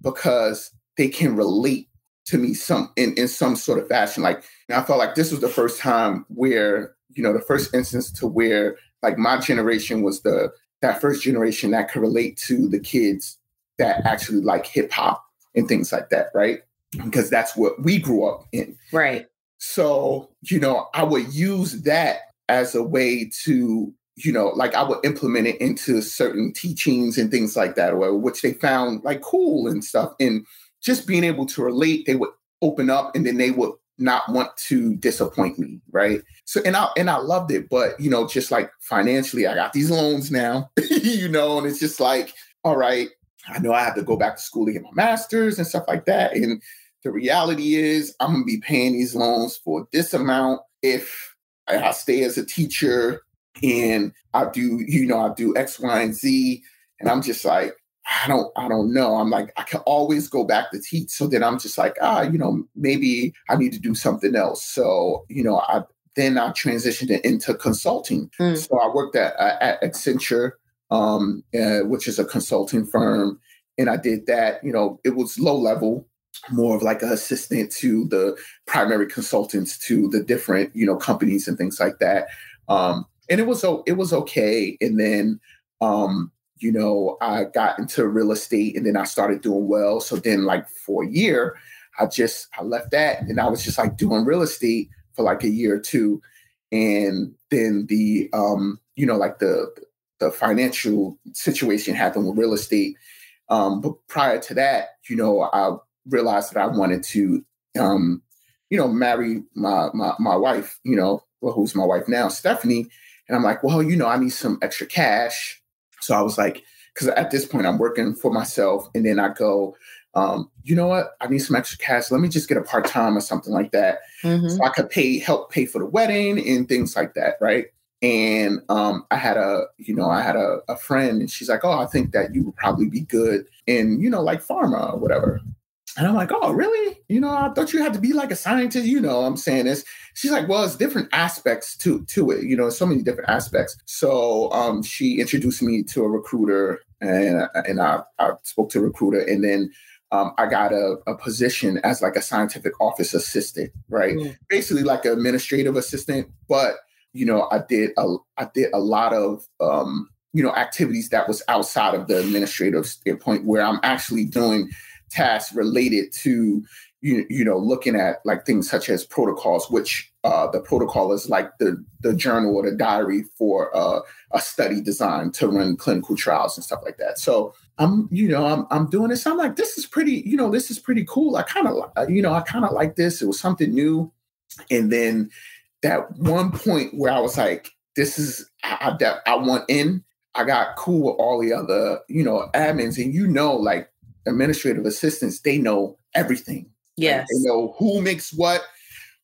because they can relate to me some in, in some sort of fashion. Like I felt like this was the first time where, you know, the first instance to where like my generation was the that first generation that could relate to the kids that actually like hip hop and things like that, right? Because that's what we grew up in. Right. So, you know, I would use that as a way to you know, like I would implement it into certain teachings and things like that, or which they found like cool and stuff. And just being able to relate, they would open up and then they would not want to disappoint me, right? So and I and I loved it, but you know, just like financially, I got these loans now, you know, and it's just like, all right, I know I have to go back to school to get my master's and stuff like that. And the reality is I'm gonna be paying these loans for this amount if I stay as a teacher and I do, you know, I do X, Y, and Z. And I'm just like, I don't, I don't know. I'm like, I can always go back to teach. So then I'm just like, ah, you know, maybe I need to do something else. So, you know, I then I transitioned into consulting. Mm. So I worked at, at Accenture, um, uh, which is a consulting firm. And I did that, you know, it was low level, more of like an assistant to the primary consultants to the different you know companies and things like that. Um and it was it was okay. And then um you know i got into real estate and then i started doing well. So then like for a year i just i left that and i was just like doing real estate for like a year or two. And then the um you know like the the financial situation happened with real estate um but prior to that you know i realized that I wanted to, um, you know, marry my, my my wife, you know, well, who's my wife now, Stephanie. And I'm like, well, you know, I need some extra cash. So I was like, because at this point I'm working for myself, and then I go, um, you know what? I need some extra cash. Let me just get a part time or something like that, mm-hmm. so I could pay help pay for the wedding and things like that, right? And um, I had a, you know, I had a, a friend, and she's like, "Oh, I think that you would probably be good in, you know, like pharma or whatever." And I'm like, oh, really? You know, I thought you had to be like a scientist. You know, I'm saying this. She's like, well, it's different aspects to to it. You know, so many different aspects. So um, she introduced me to a recruiter, and and I, I spoke to a recruiter, and then um, I got a, a, position as like a scientific office assistant, right? Mm. Basically, like an administrative assistant. But you know, I did a I did a lot of um, you know activities that was outside of the administrative standpoint, where I'm actually doing tasks related to you, you know looking at like things such as protocols which uh, the protocol is like the the journal or the diary for uh, a study design to run clinical trials and stuff like that. So i'm you know i'm, I'm doing this. I'm like this is pretty you know this is pretty cool. I kind of you know i kind of like this. It was something new. And then that one point where i was like this is I, I, I want in i got cool with all the other you know admins and you know like administrative assistants, they know everything. Yes. They know who makes what,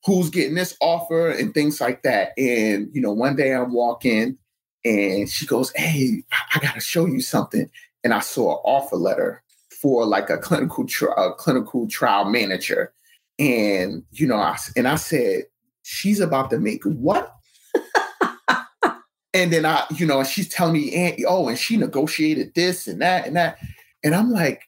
who's getting this offer, and things like that. And, you know, one day I'm walking and she goes, Hey, I, I got to show you something. And I saw an offer letter for like a clinical tri- a clinical trial manager, and you know, I, and I said, she's about to make what? and then I, you know, and she's telling me, and oh, and she negotiated this and that and that, and I'm like,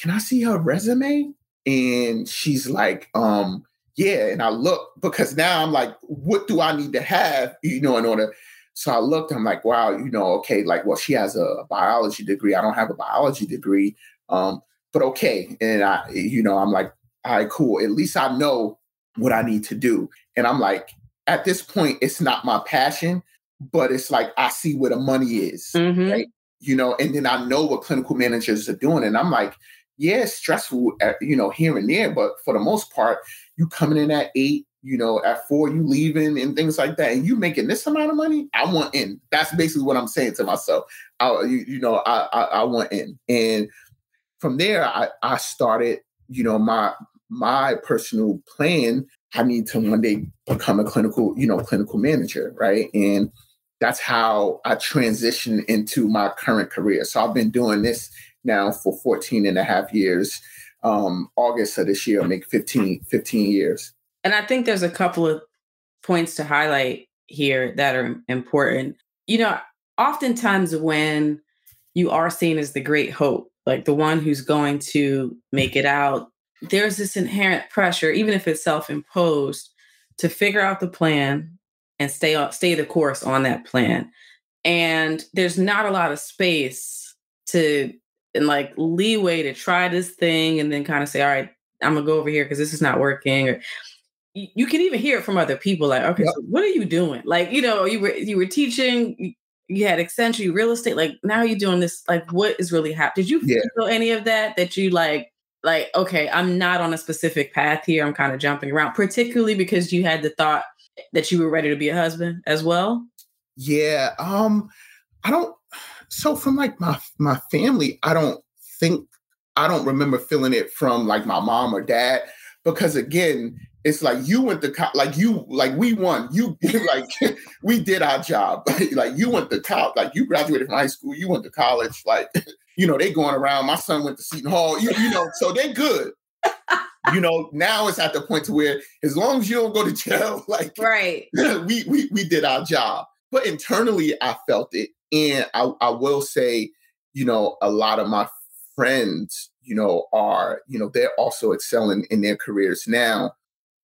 can I see her resume? And she's like, um, yeah. And I look because now I'm like, what do I need to have, you know, in order so I looked, I'm like, wow, you know, okay, like, well, she has a biology degree. I don't have a biology degree. Um, but okay. And I, you know, I'm like, all right, cool. At least I know what I need to do. And I'm like, at this point, it's not my passion, but it's like I see where the money is. Mm-hmm. Right. You know, and then I know what clinical managers are doing. And I'm like, yeah, it's stressful, at, you know, here and there, but for the most part, you coming in at eight, you know, at four you leaving and things like that, and you making this amount of money, I want in. That's basically what I'm saying to myself. I, you, you know, I, I, I want in, and from there, I, I started, you know, my my personal plan. I need to one day become a clinical, you know, clinical manager, right? And that's how I transitioned into my current career. So I've been doing this now for 14 and a half years. Um, August of this year, I'll make 15, 15 years. And I think there's a couple of points to highlight here that are important. You know, oftentimes when you are seen as the great hope, like the one who's going to make it out, there's this inherent pressure, even if it's self-imposed, to figure out the plan and stay on, stay the course on that plan. And there's not a lot of space to and like leeway to try this thing and then kind of say, all right, I'm gonna go over here because this is not working. Or you can even hear it from other people like okay yep. so what are you doing like you know you were you were teaching you had Accenture real estate like now you're doing this like what is really happening did you yeah. feel any of that that you like like okay i'm not on a specific path here. I'm kind of jumping around particularly because you had the thought that you were ready to be a husband as well? Yeah um i don't so from like my my family i don't think i don't remember feeling it from like my mom or dad because again it's like you went to co- like you like we won. You like we did our job. Like you went to college like you graduated from high school you went to college like you know they going around. My son went to seton hall. You, you know so they good. You know now it's at the point to where as long as you don't go to jail like right. we we, we did our job. But internally i felt it. And I, I will say you know a lot of my friends you know are you know they're also excelling in their careers now.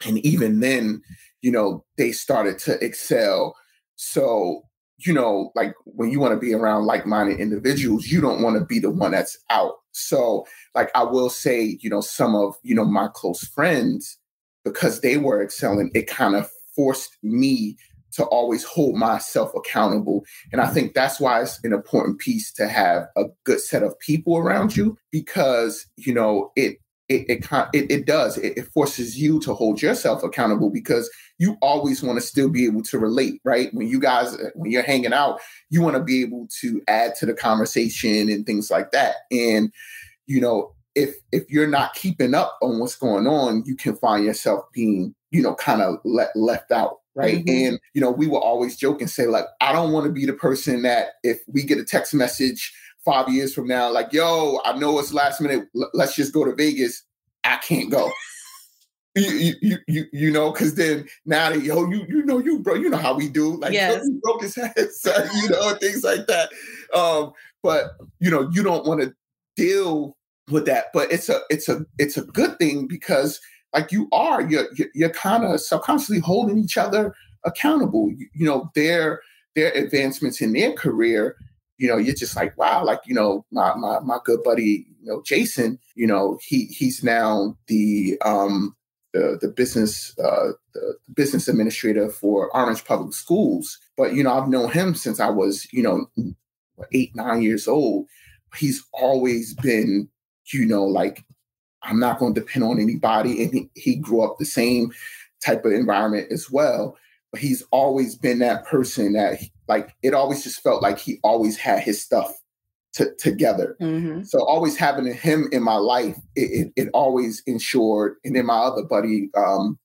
And even then you know they started to excel. So you know like when you want to be around like-minded individuals you don't want to be the one that's out. So like i will say you know some of you know my close friends because they were excelling it kind of forced me to always hold myself accountable. And i mm-hmm. think that's why it's an important piece to have a good set of people around you because you know it it it, it, it does it, it, forces you to hold yourself accountable because you always want to still be able to relate right? When you guys when you're hanging out you want to be able to add to the conversation and things like that. And you know if if you're not keeping up on what's going on you can find yourself being you know kind of let, left out right mm-hmm. and you know we will always joke and say like i don't want to be the person that if we get a text message five years from now, like, yo, I know it's last minute. L- let's just go to Vegas. I can't go. you, you, you, you know, because then now that yo, you, you know, you bro, you know how we do, like, yes. yo, broke his head, son, you know, things like that. Um, but you know, you don't want to deal with that, but it's a, it's a, it's a good thing because like you are, you're, you're kind of subconsciously holding each other accountable. You, you know, their their advancements in their career you know, you're just like, wow, like, you know, my my my good buddy, you know, Jason, you know, he he's now the um the the business uh the, the business administrator for Orange Public Schools. But you know, I've known him since I was, you know, eight, nine years old. He's always been, you know, like I'm not going to depend on anybody. And he, he grew up the same type of environment as well. But he's always been that person that like it always just felt like he always had his stuff to, together. Mm-hmm. So always having him in my life, it, it, it, always ensured. And then my other buddy, um,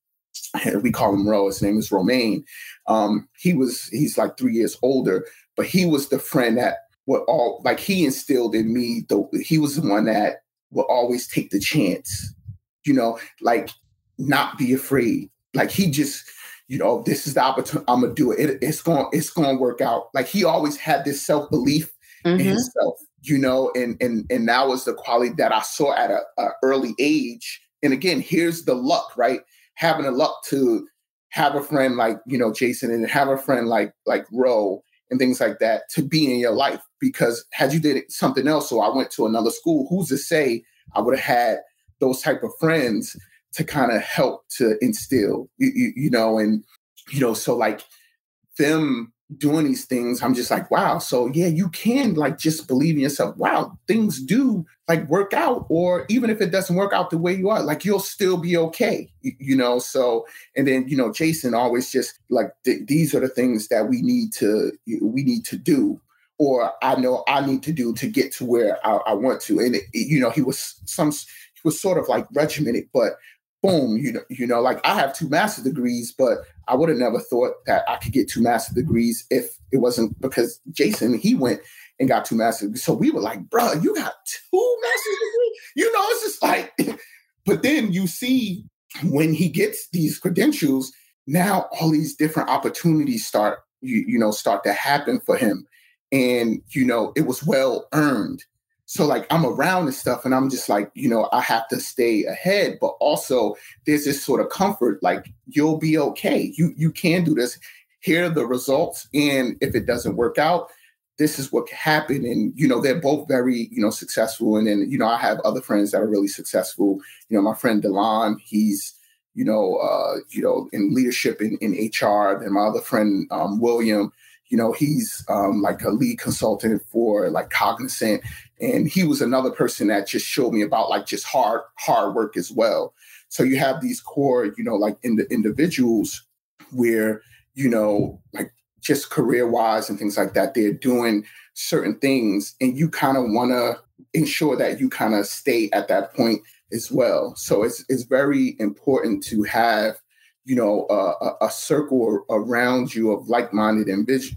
we call him Ro. His name is Romaine. Um, he was he's like three years older, but he was the friend that what all like he instilled in me. The he was the one that will always take the chance, you know, like not be afraid. Like he just, you know, this is the opportunity. I'm gonna do it. it it's going, it's going to work out. Like he always had this self belief mm-hmm. in himself, you know, and and and that was the quality that I saw at a, a early age. And again, here's the luck, right? Having the luck to have a friend like you know Jason and have a friend like like Ro and things like that to be in your life. Because had you did something else, so I went to another school, who's to say I would have had those type of friends to kind of help to instill, you, you, you know, and you know, so like them doing these things, I'm just like, wow. So yeah, you can like just believe in yourself. Wow, things do like work out, or even if it doesn't work out the way you are, like you'll still be okay. You, know. So and then you know, Jason always just like th- these are the things that we need to we need to do, or I know I need to do to get to where I, I want to. And it, you know, he was some he was sort of like regimented, but boom, you know, you know, like I have two master's degrees, but I would have never thought that I could get two master's degrees if it wasn't because Jason, he went and got two master's degrees. So we were like, bro, you got two master's degrees? You know, it's just like, but then you see when he gets these credentials, now all these different opportunities start, you, you know, start to happen for him. And, you know, it was well earned. So like I'm around and stuff, and I'm just like, you know, I have to stay ahead, but also there's this sort of comfort, like you'll be okay. You you can do this. Here are the results, and if it doesn't work out, this is what can happen. And you know, they're both very you know successful. And then you know, I have other friends that are really successful. You know, my friend Delon, he's you know, uh, you know, in leadership in, in HR. Then my other friend um, William, you know, he's um, like a lead consultant for like Cognizant, and he was another person that just showed me about like just hard hard work as well. So you have these core, you know, like in the individuals where you know, like just career wise and things like that, they're doing certain things, and you kind of want to ensure that you kind of stay at that point as well. So it's it's very important to have you know, a, a, circle around you of like-minded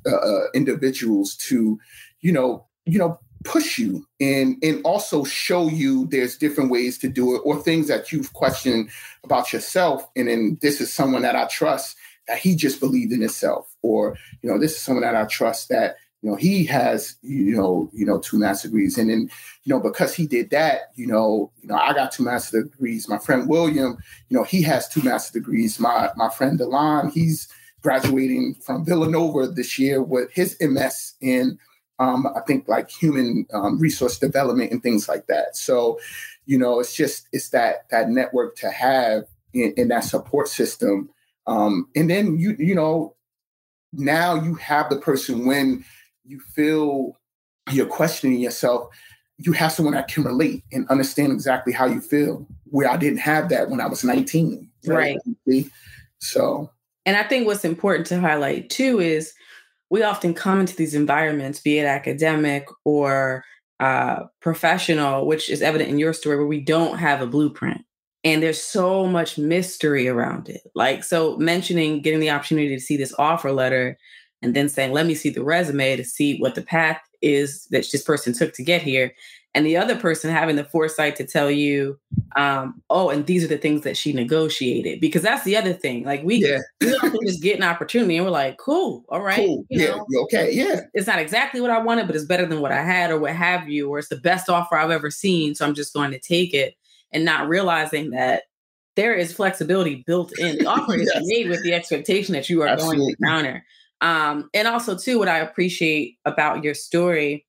uh, uh, individuals to, you know, you know, push you and and also show you there's different ways to do it or things that you've questioned about yourself. And then this is someone that I trust that he just believed in himself, or you know, this is someone that I trust that you know he has you know you know two master degrees. And then you know because he did that you know you know i got two master degrees. My friend william you know he has two master degrees. My my friend delon he's graduating from villanova this year with his ms in um, i think like human um, resource development and things like that so you know it's just it's that that network to have in, in that support system um, and then you you know now you have the person when you feel you're questioning yourself, you have someone that can relate and understand exactly how you feel. Where I didn't have that when I was 19. Right. right. So, and I think what's important to highlight too is we often come into these environments, be it academic or uh, professional, which is evident in your story, where we don't have a blueprint. And there's so much mystery around it. Like, so mentioning getting the opportunity to see this offer letter and then saying, let me see the resume to see what the path is that this person took to get here. And the other person having the foresight to tell you, um, oh, and these are the things that she negotiated. Because that's the other thing. Like we, yeah. we just get an opportunity and we're like, cool, all right. Cool. You yeah, know, okay, yeah. It's not exactly what I wanted, but it's better than what I had or what have you, or it's the best offer I've ever seen. So I'm just going to take it and not realizing that there is flexibility built in. The offer yes. is made with the expectation that you are Absolutely. going to counter. Um, and also, too, what I appreciate about your story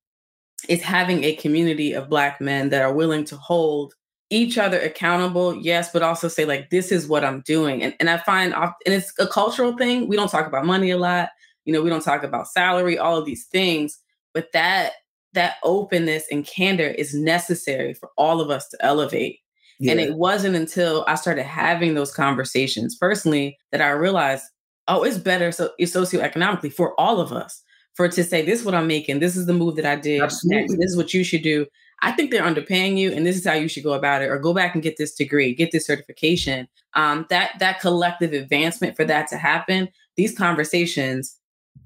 is having a community of Black men that are willing to hold each other accountable, yes, but also say, like, this is what I'm doing. And, and I find, often and it's a cultural thing. We don't talk about money a lot. You know, we don't talk about salary, all of these things, but that that openness and candor is necessary for all of us to elevate. Yeah. And it wasn't until I started having those conversations personally that I realized oh, it's better so it's socioeconomically for all of us for to say this is what I'm making, this is the move that I did, Absolutely. this is what you should do. I think they're underpaying you, and this is how you should go about it, or go back and get this degree, get this certification. Um, that that collective advancement for that to happen, these conversations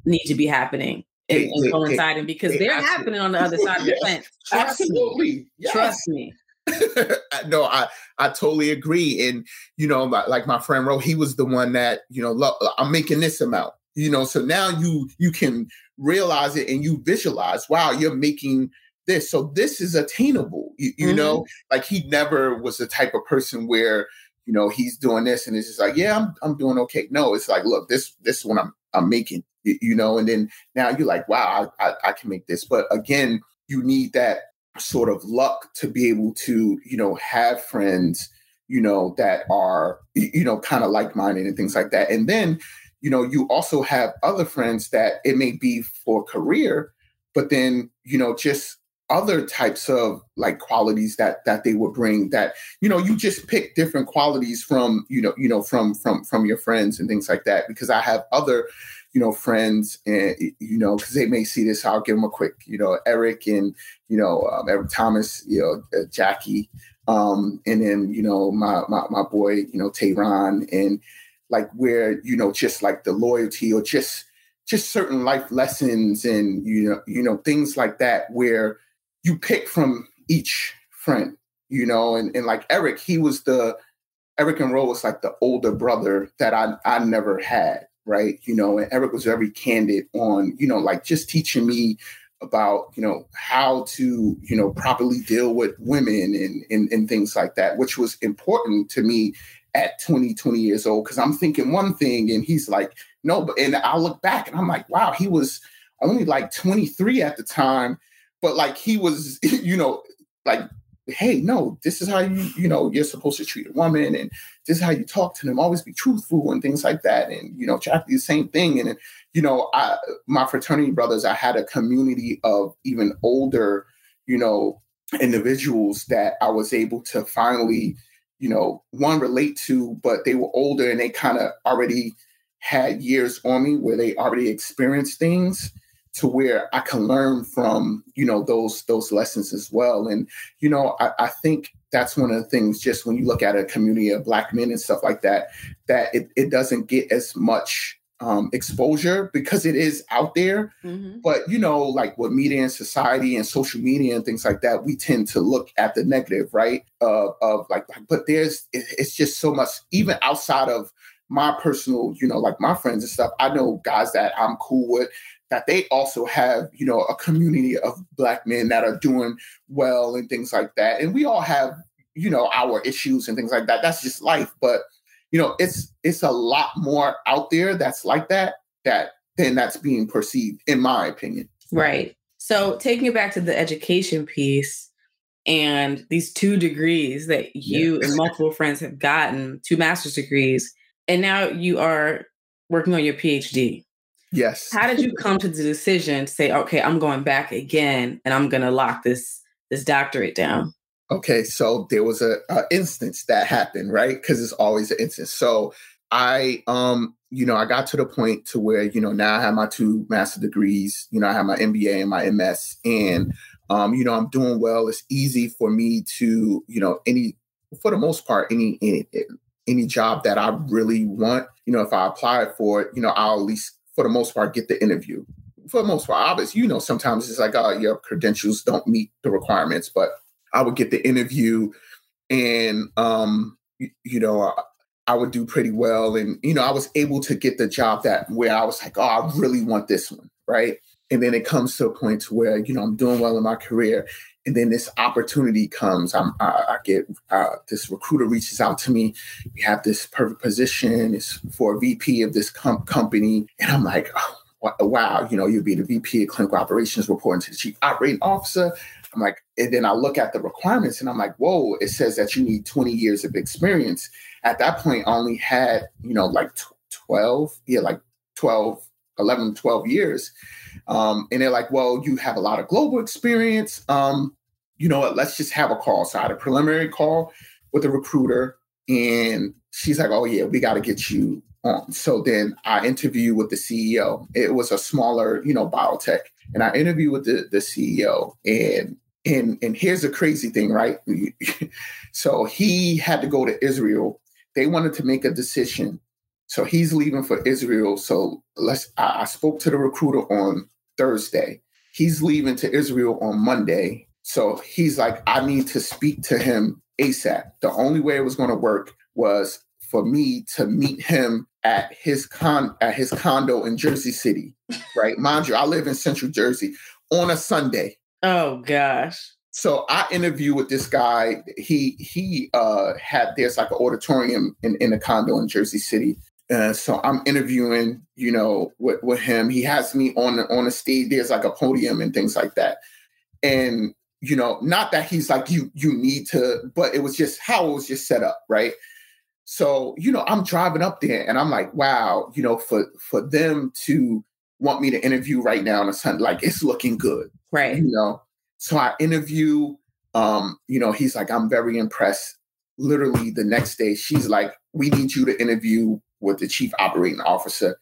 need to be happening and, and coinciding because they're happening on the other side of the fence. Trust Absolutely. Me. Yes. Trust me. no, I I totally agree. And you know, like my friend Ro, he was the one that you know, lo- I'm making this amount. You know, so now you you can realize it and you visualize, wow, you're making this. So this is attainable. You, you mm-hmm. know, like he never was the type of person where you know he's doing this and it's just like, yeah, I'm I'm doing okay. No, it's like, look, this this is what I'm I'm making. You know, and then now you're like, wow, I, I, I can make this. But again, you need that sort of luck to be able to, you know, have friends, you know, that are, you know, kind of like minded and things like that. And then, you know, you also have other friends that it may be for career, but then, you know, just other types of like qualities that that they would bring that you know you just pick different qualities from you know you know from from from your friends and things like that because i have other you know, friends and, you know, because they may see this, I'll give them a quick, you know, Eric and, you know, um, Eric Thomas, you know, uh, Jackie, um, and then, you know, my, my, my boy, you know, Tehran and like where, you know, just like the loyalty or just, just certain life lessons and, you know, you know, things like that where you pick from each friend, you know, and, and like Eric, he was the, Eric and Ro was like the older brother that I, I never had right? You know, and Eric was very candid on, you know, like just teaching me about, you know, how to, you know, properly deal with women and and, and things like that, which was important to me at 20, 20 years old. Cause I'm thinking one thing and he's like, no, but and I look back and I'm like, wow, he was only like 23 at the time, but like he was, you know, like hey, no, this is how you, you know, you're supposed to treat a woman, and this is how you talk to them. Always be truthful and things like that. And you know, do the same thing. And you know, I my fraternity brothers, I had a community of even older, you know, individuals that I was able to finally, you know, one relate to, but they were older and they kind of already had years on me where they already experienced things to where I can learn from, you know, those those lessons as well. And, you know, I, I, think that's one of the things just when you look at a community of black men and stuff like that, that it, it doesn't get as much um, exposure because it is out there. Mm-hmm. But, you know, like with media and society and social media and things like that, we tend to look at the negative, right? Uh, of like, but there's, it, it's just so much, even outside of my personal, you know, like my friends and stuff, I know guys that I'm cool with that they also have, you know, a community of black men that are doing well and things like that. And we all have, you know, our issues and things like that. That's just life. But, you know, it's it's a lot more out there that's like that, that then that's being perceived, in my opinion. Right. So taking it back to the education piece and these two degrees that you yeah. and multiple friends have gotten, two master's degrees, and now you are working on your PhD. Yes. How did you come to the decision to say, okay, I'm going back again and I'm going to lock this this doctorate down? Okay, so there was a, a instance that happened, right? Because it's always an instance. So I, um, you know, I got to the point to where you know now I have my two master degrees. You know, I have my MBA and my MS, and um, you know, I'm doing well. It's easy for me to, you know, any for the most part, any any any job that I really want, you know, if I apply for it, you know, I'll at least for the most part, get the interview. For the most part, obviously, you know, sometimes it's like, oh, your credentials don't meet the requirements, but I would get the interview and, um, you, you know, I, I would do pretty well. And, you know, I was able to get the job that where I was like, oh, I really want this one. Right. And then it comes to a point to where, you know, I'm doing well in my career and then this opportunity comes. I'm, I, I get uh, this recruiter reaches out to me. We have this perfect position. It's for a VP of this com- company, and I'm like, oh, wow, you know, you'll be the VP of clinical operations, reporting to the chief operating officer. I'm like, and then I look at the requirements, and I'm like, whoa, it says that you need 20 years of experience. At that point, I only had, you know, like 12, yeah, like 12, 11, 12 years. Um, and they're like, well, you have a lot of global experience. Um, you know what? Let's just have a call. So I had a preliminary call with a recruiter, and she's like, oh, yeah, we got to get you on. So then I interview with the CEO. It was a smaller, you know, biotech. And I interview with the, the CEO. And and and here's the crazy thing, right? so he had to go to Israel. They wanted to make a decision. So he's leaving for Israel. So let's I, I spoke to the recruiter on Thursday. He's leaving to Israel on Monday. So he's like, I need to speak to him ASAP. The only way it was going to work was for me to meet him at his con at his condo in Jersey City, right? Mind you, I live in Central Jersey on a Sunday. Oh gosh. So I interview with this guy. He he uh had there's like an auditorium in, in a condo in Jersey City. Uh, so I'm interviewing, you know, with, with him. He has me on on a stage. There's like a podium and things like that. And you know, not that he's like you you need to, but it was just how it was just set up, right? So, you know, I'm driving up there and I'm like, wow, you know, for for them to want me to interview right now on a Sunday, like it's looking good. Right. You know. So I interview, um, you know, he's like, I'm very impressed. Literally the next day, she's like, we need you to interview with the chief operating officer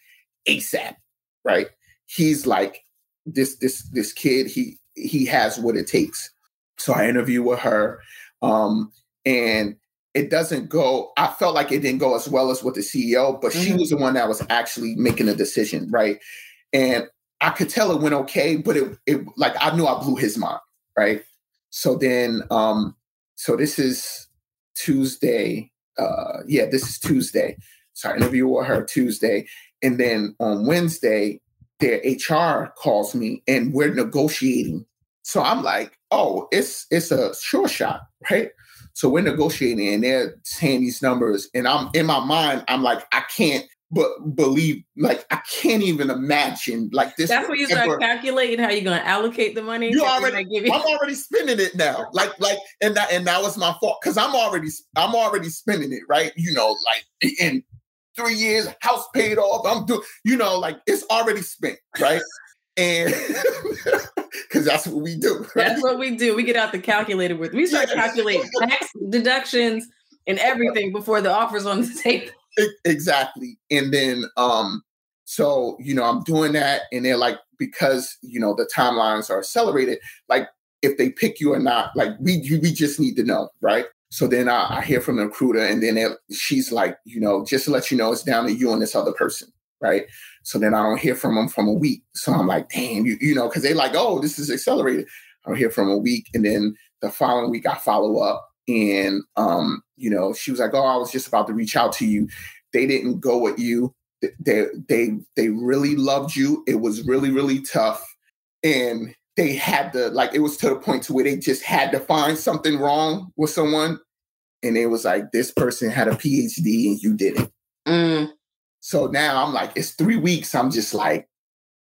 ASAP. Right. He's like, this, this, this kid, he he has what it takes. So I interview with her. Um, and it doesn't go i felt like it didn't go as well as with the ceo but mm-hmm. she was the one that was actually making the decision right and i could tell it went okay but it, it like i knew i blew his mind right? So then um so this is tuesday uh yeah this is tuesday. So i interview with her tuesday and then on wednesday their hr calls me and we're negotiating. So i'm like oh it's it's a sure shot right? So we're negotiating and they're saying these numbers. And I'm in my mind, I'm like, I can't but believe like I can't even imagine like this. That's when you start ever. calculating how you're gonna allocate the money. You already you. I'm already spending it now. Like like and that and that was my fault because I'm already I'm already spending it, right? You know, like in three years, house paid off. I'm doing, you know, like it's already spent, right? and because that's what we do. Right? That's what we do. We get out the calculator with. We start calculating tax deductions and everything before the offer's on the table. Exactly, and then um, so you know I'm doing that, and they're like because you know the timelines are accelerated, like if they pick you or not, like we we just need to know, right? So then I, I hear from the recruiter, and then she's like, you know, just to let you know, it's down to you and this other person, right? So then I don't hear from them from a week. So I'm like, damn, you, you know, because they're like, oh, this is accelerated. I don't hear from a week. And then the following week I follow up and um, you know, she was like, Oh, I was just about to reach out to you. They didn't go with you. They they they really loved you. It was really, really tough. And they had to like it was to the point to where they just had to find something wrong with someone. And it was like this person had a PhD and you didn't. Mm. So now I'm like, it's three weeks. I'm just like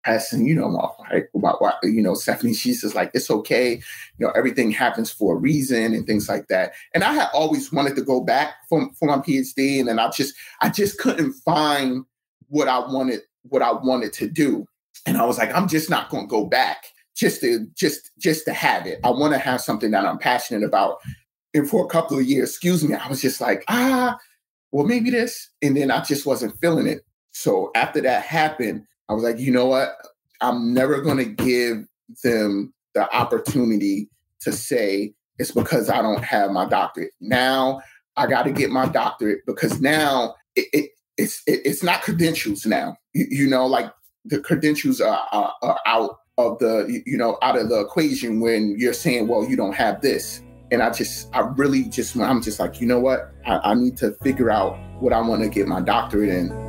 pressing, you know, right, about what, you know, Stephanie, she's just like, it's okay. You know, everything happens for a reason and things like that. And I had always wanted to go back for, for my PhD. And then I just, I just couldn't find what I wanted, what I wanted to do. And I was like, I'm just not going to go back just to, just, just to have it. I want to have something that I'm passionate about. And for a couple of years, excuse me, I was just like, ah, well, maybe this. And then I just wasn't feeling it. So after that happened, I was like, you know what? I'm never going to give them the opportunity to say it's because I don't have my doctorate. Now I got to get my doctorate because now it, it it's it, it's not credentials now. You, you, know, like the credentials are, are, are out of the you know out of the equation when you're saying, well, you don't have this and I just, I really just, I'm just like, you know what? I, I need to figure out what I want to get my doctorate in.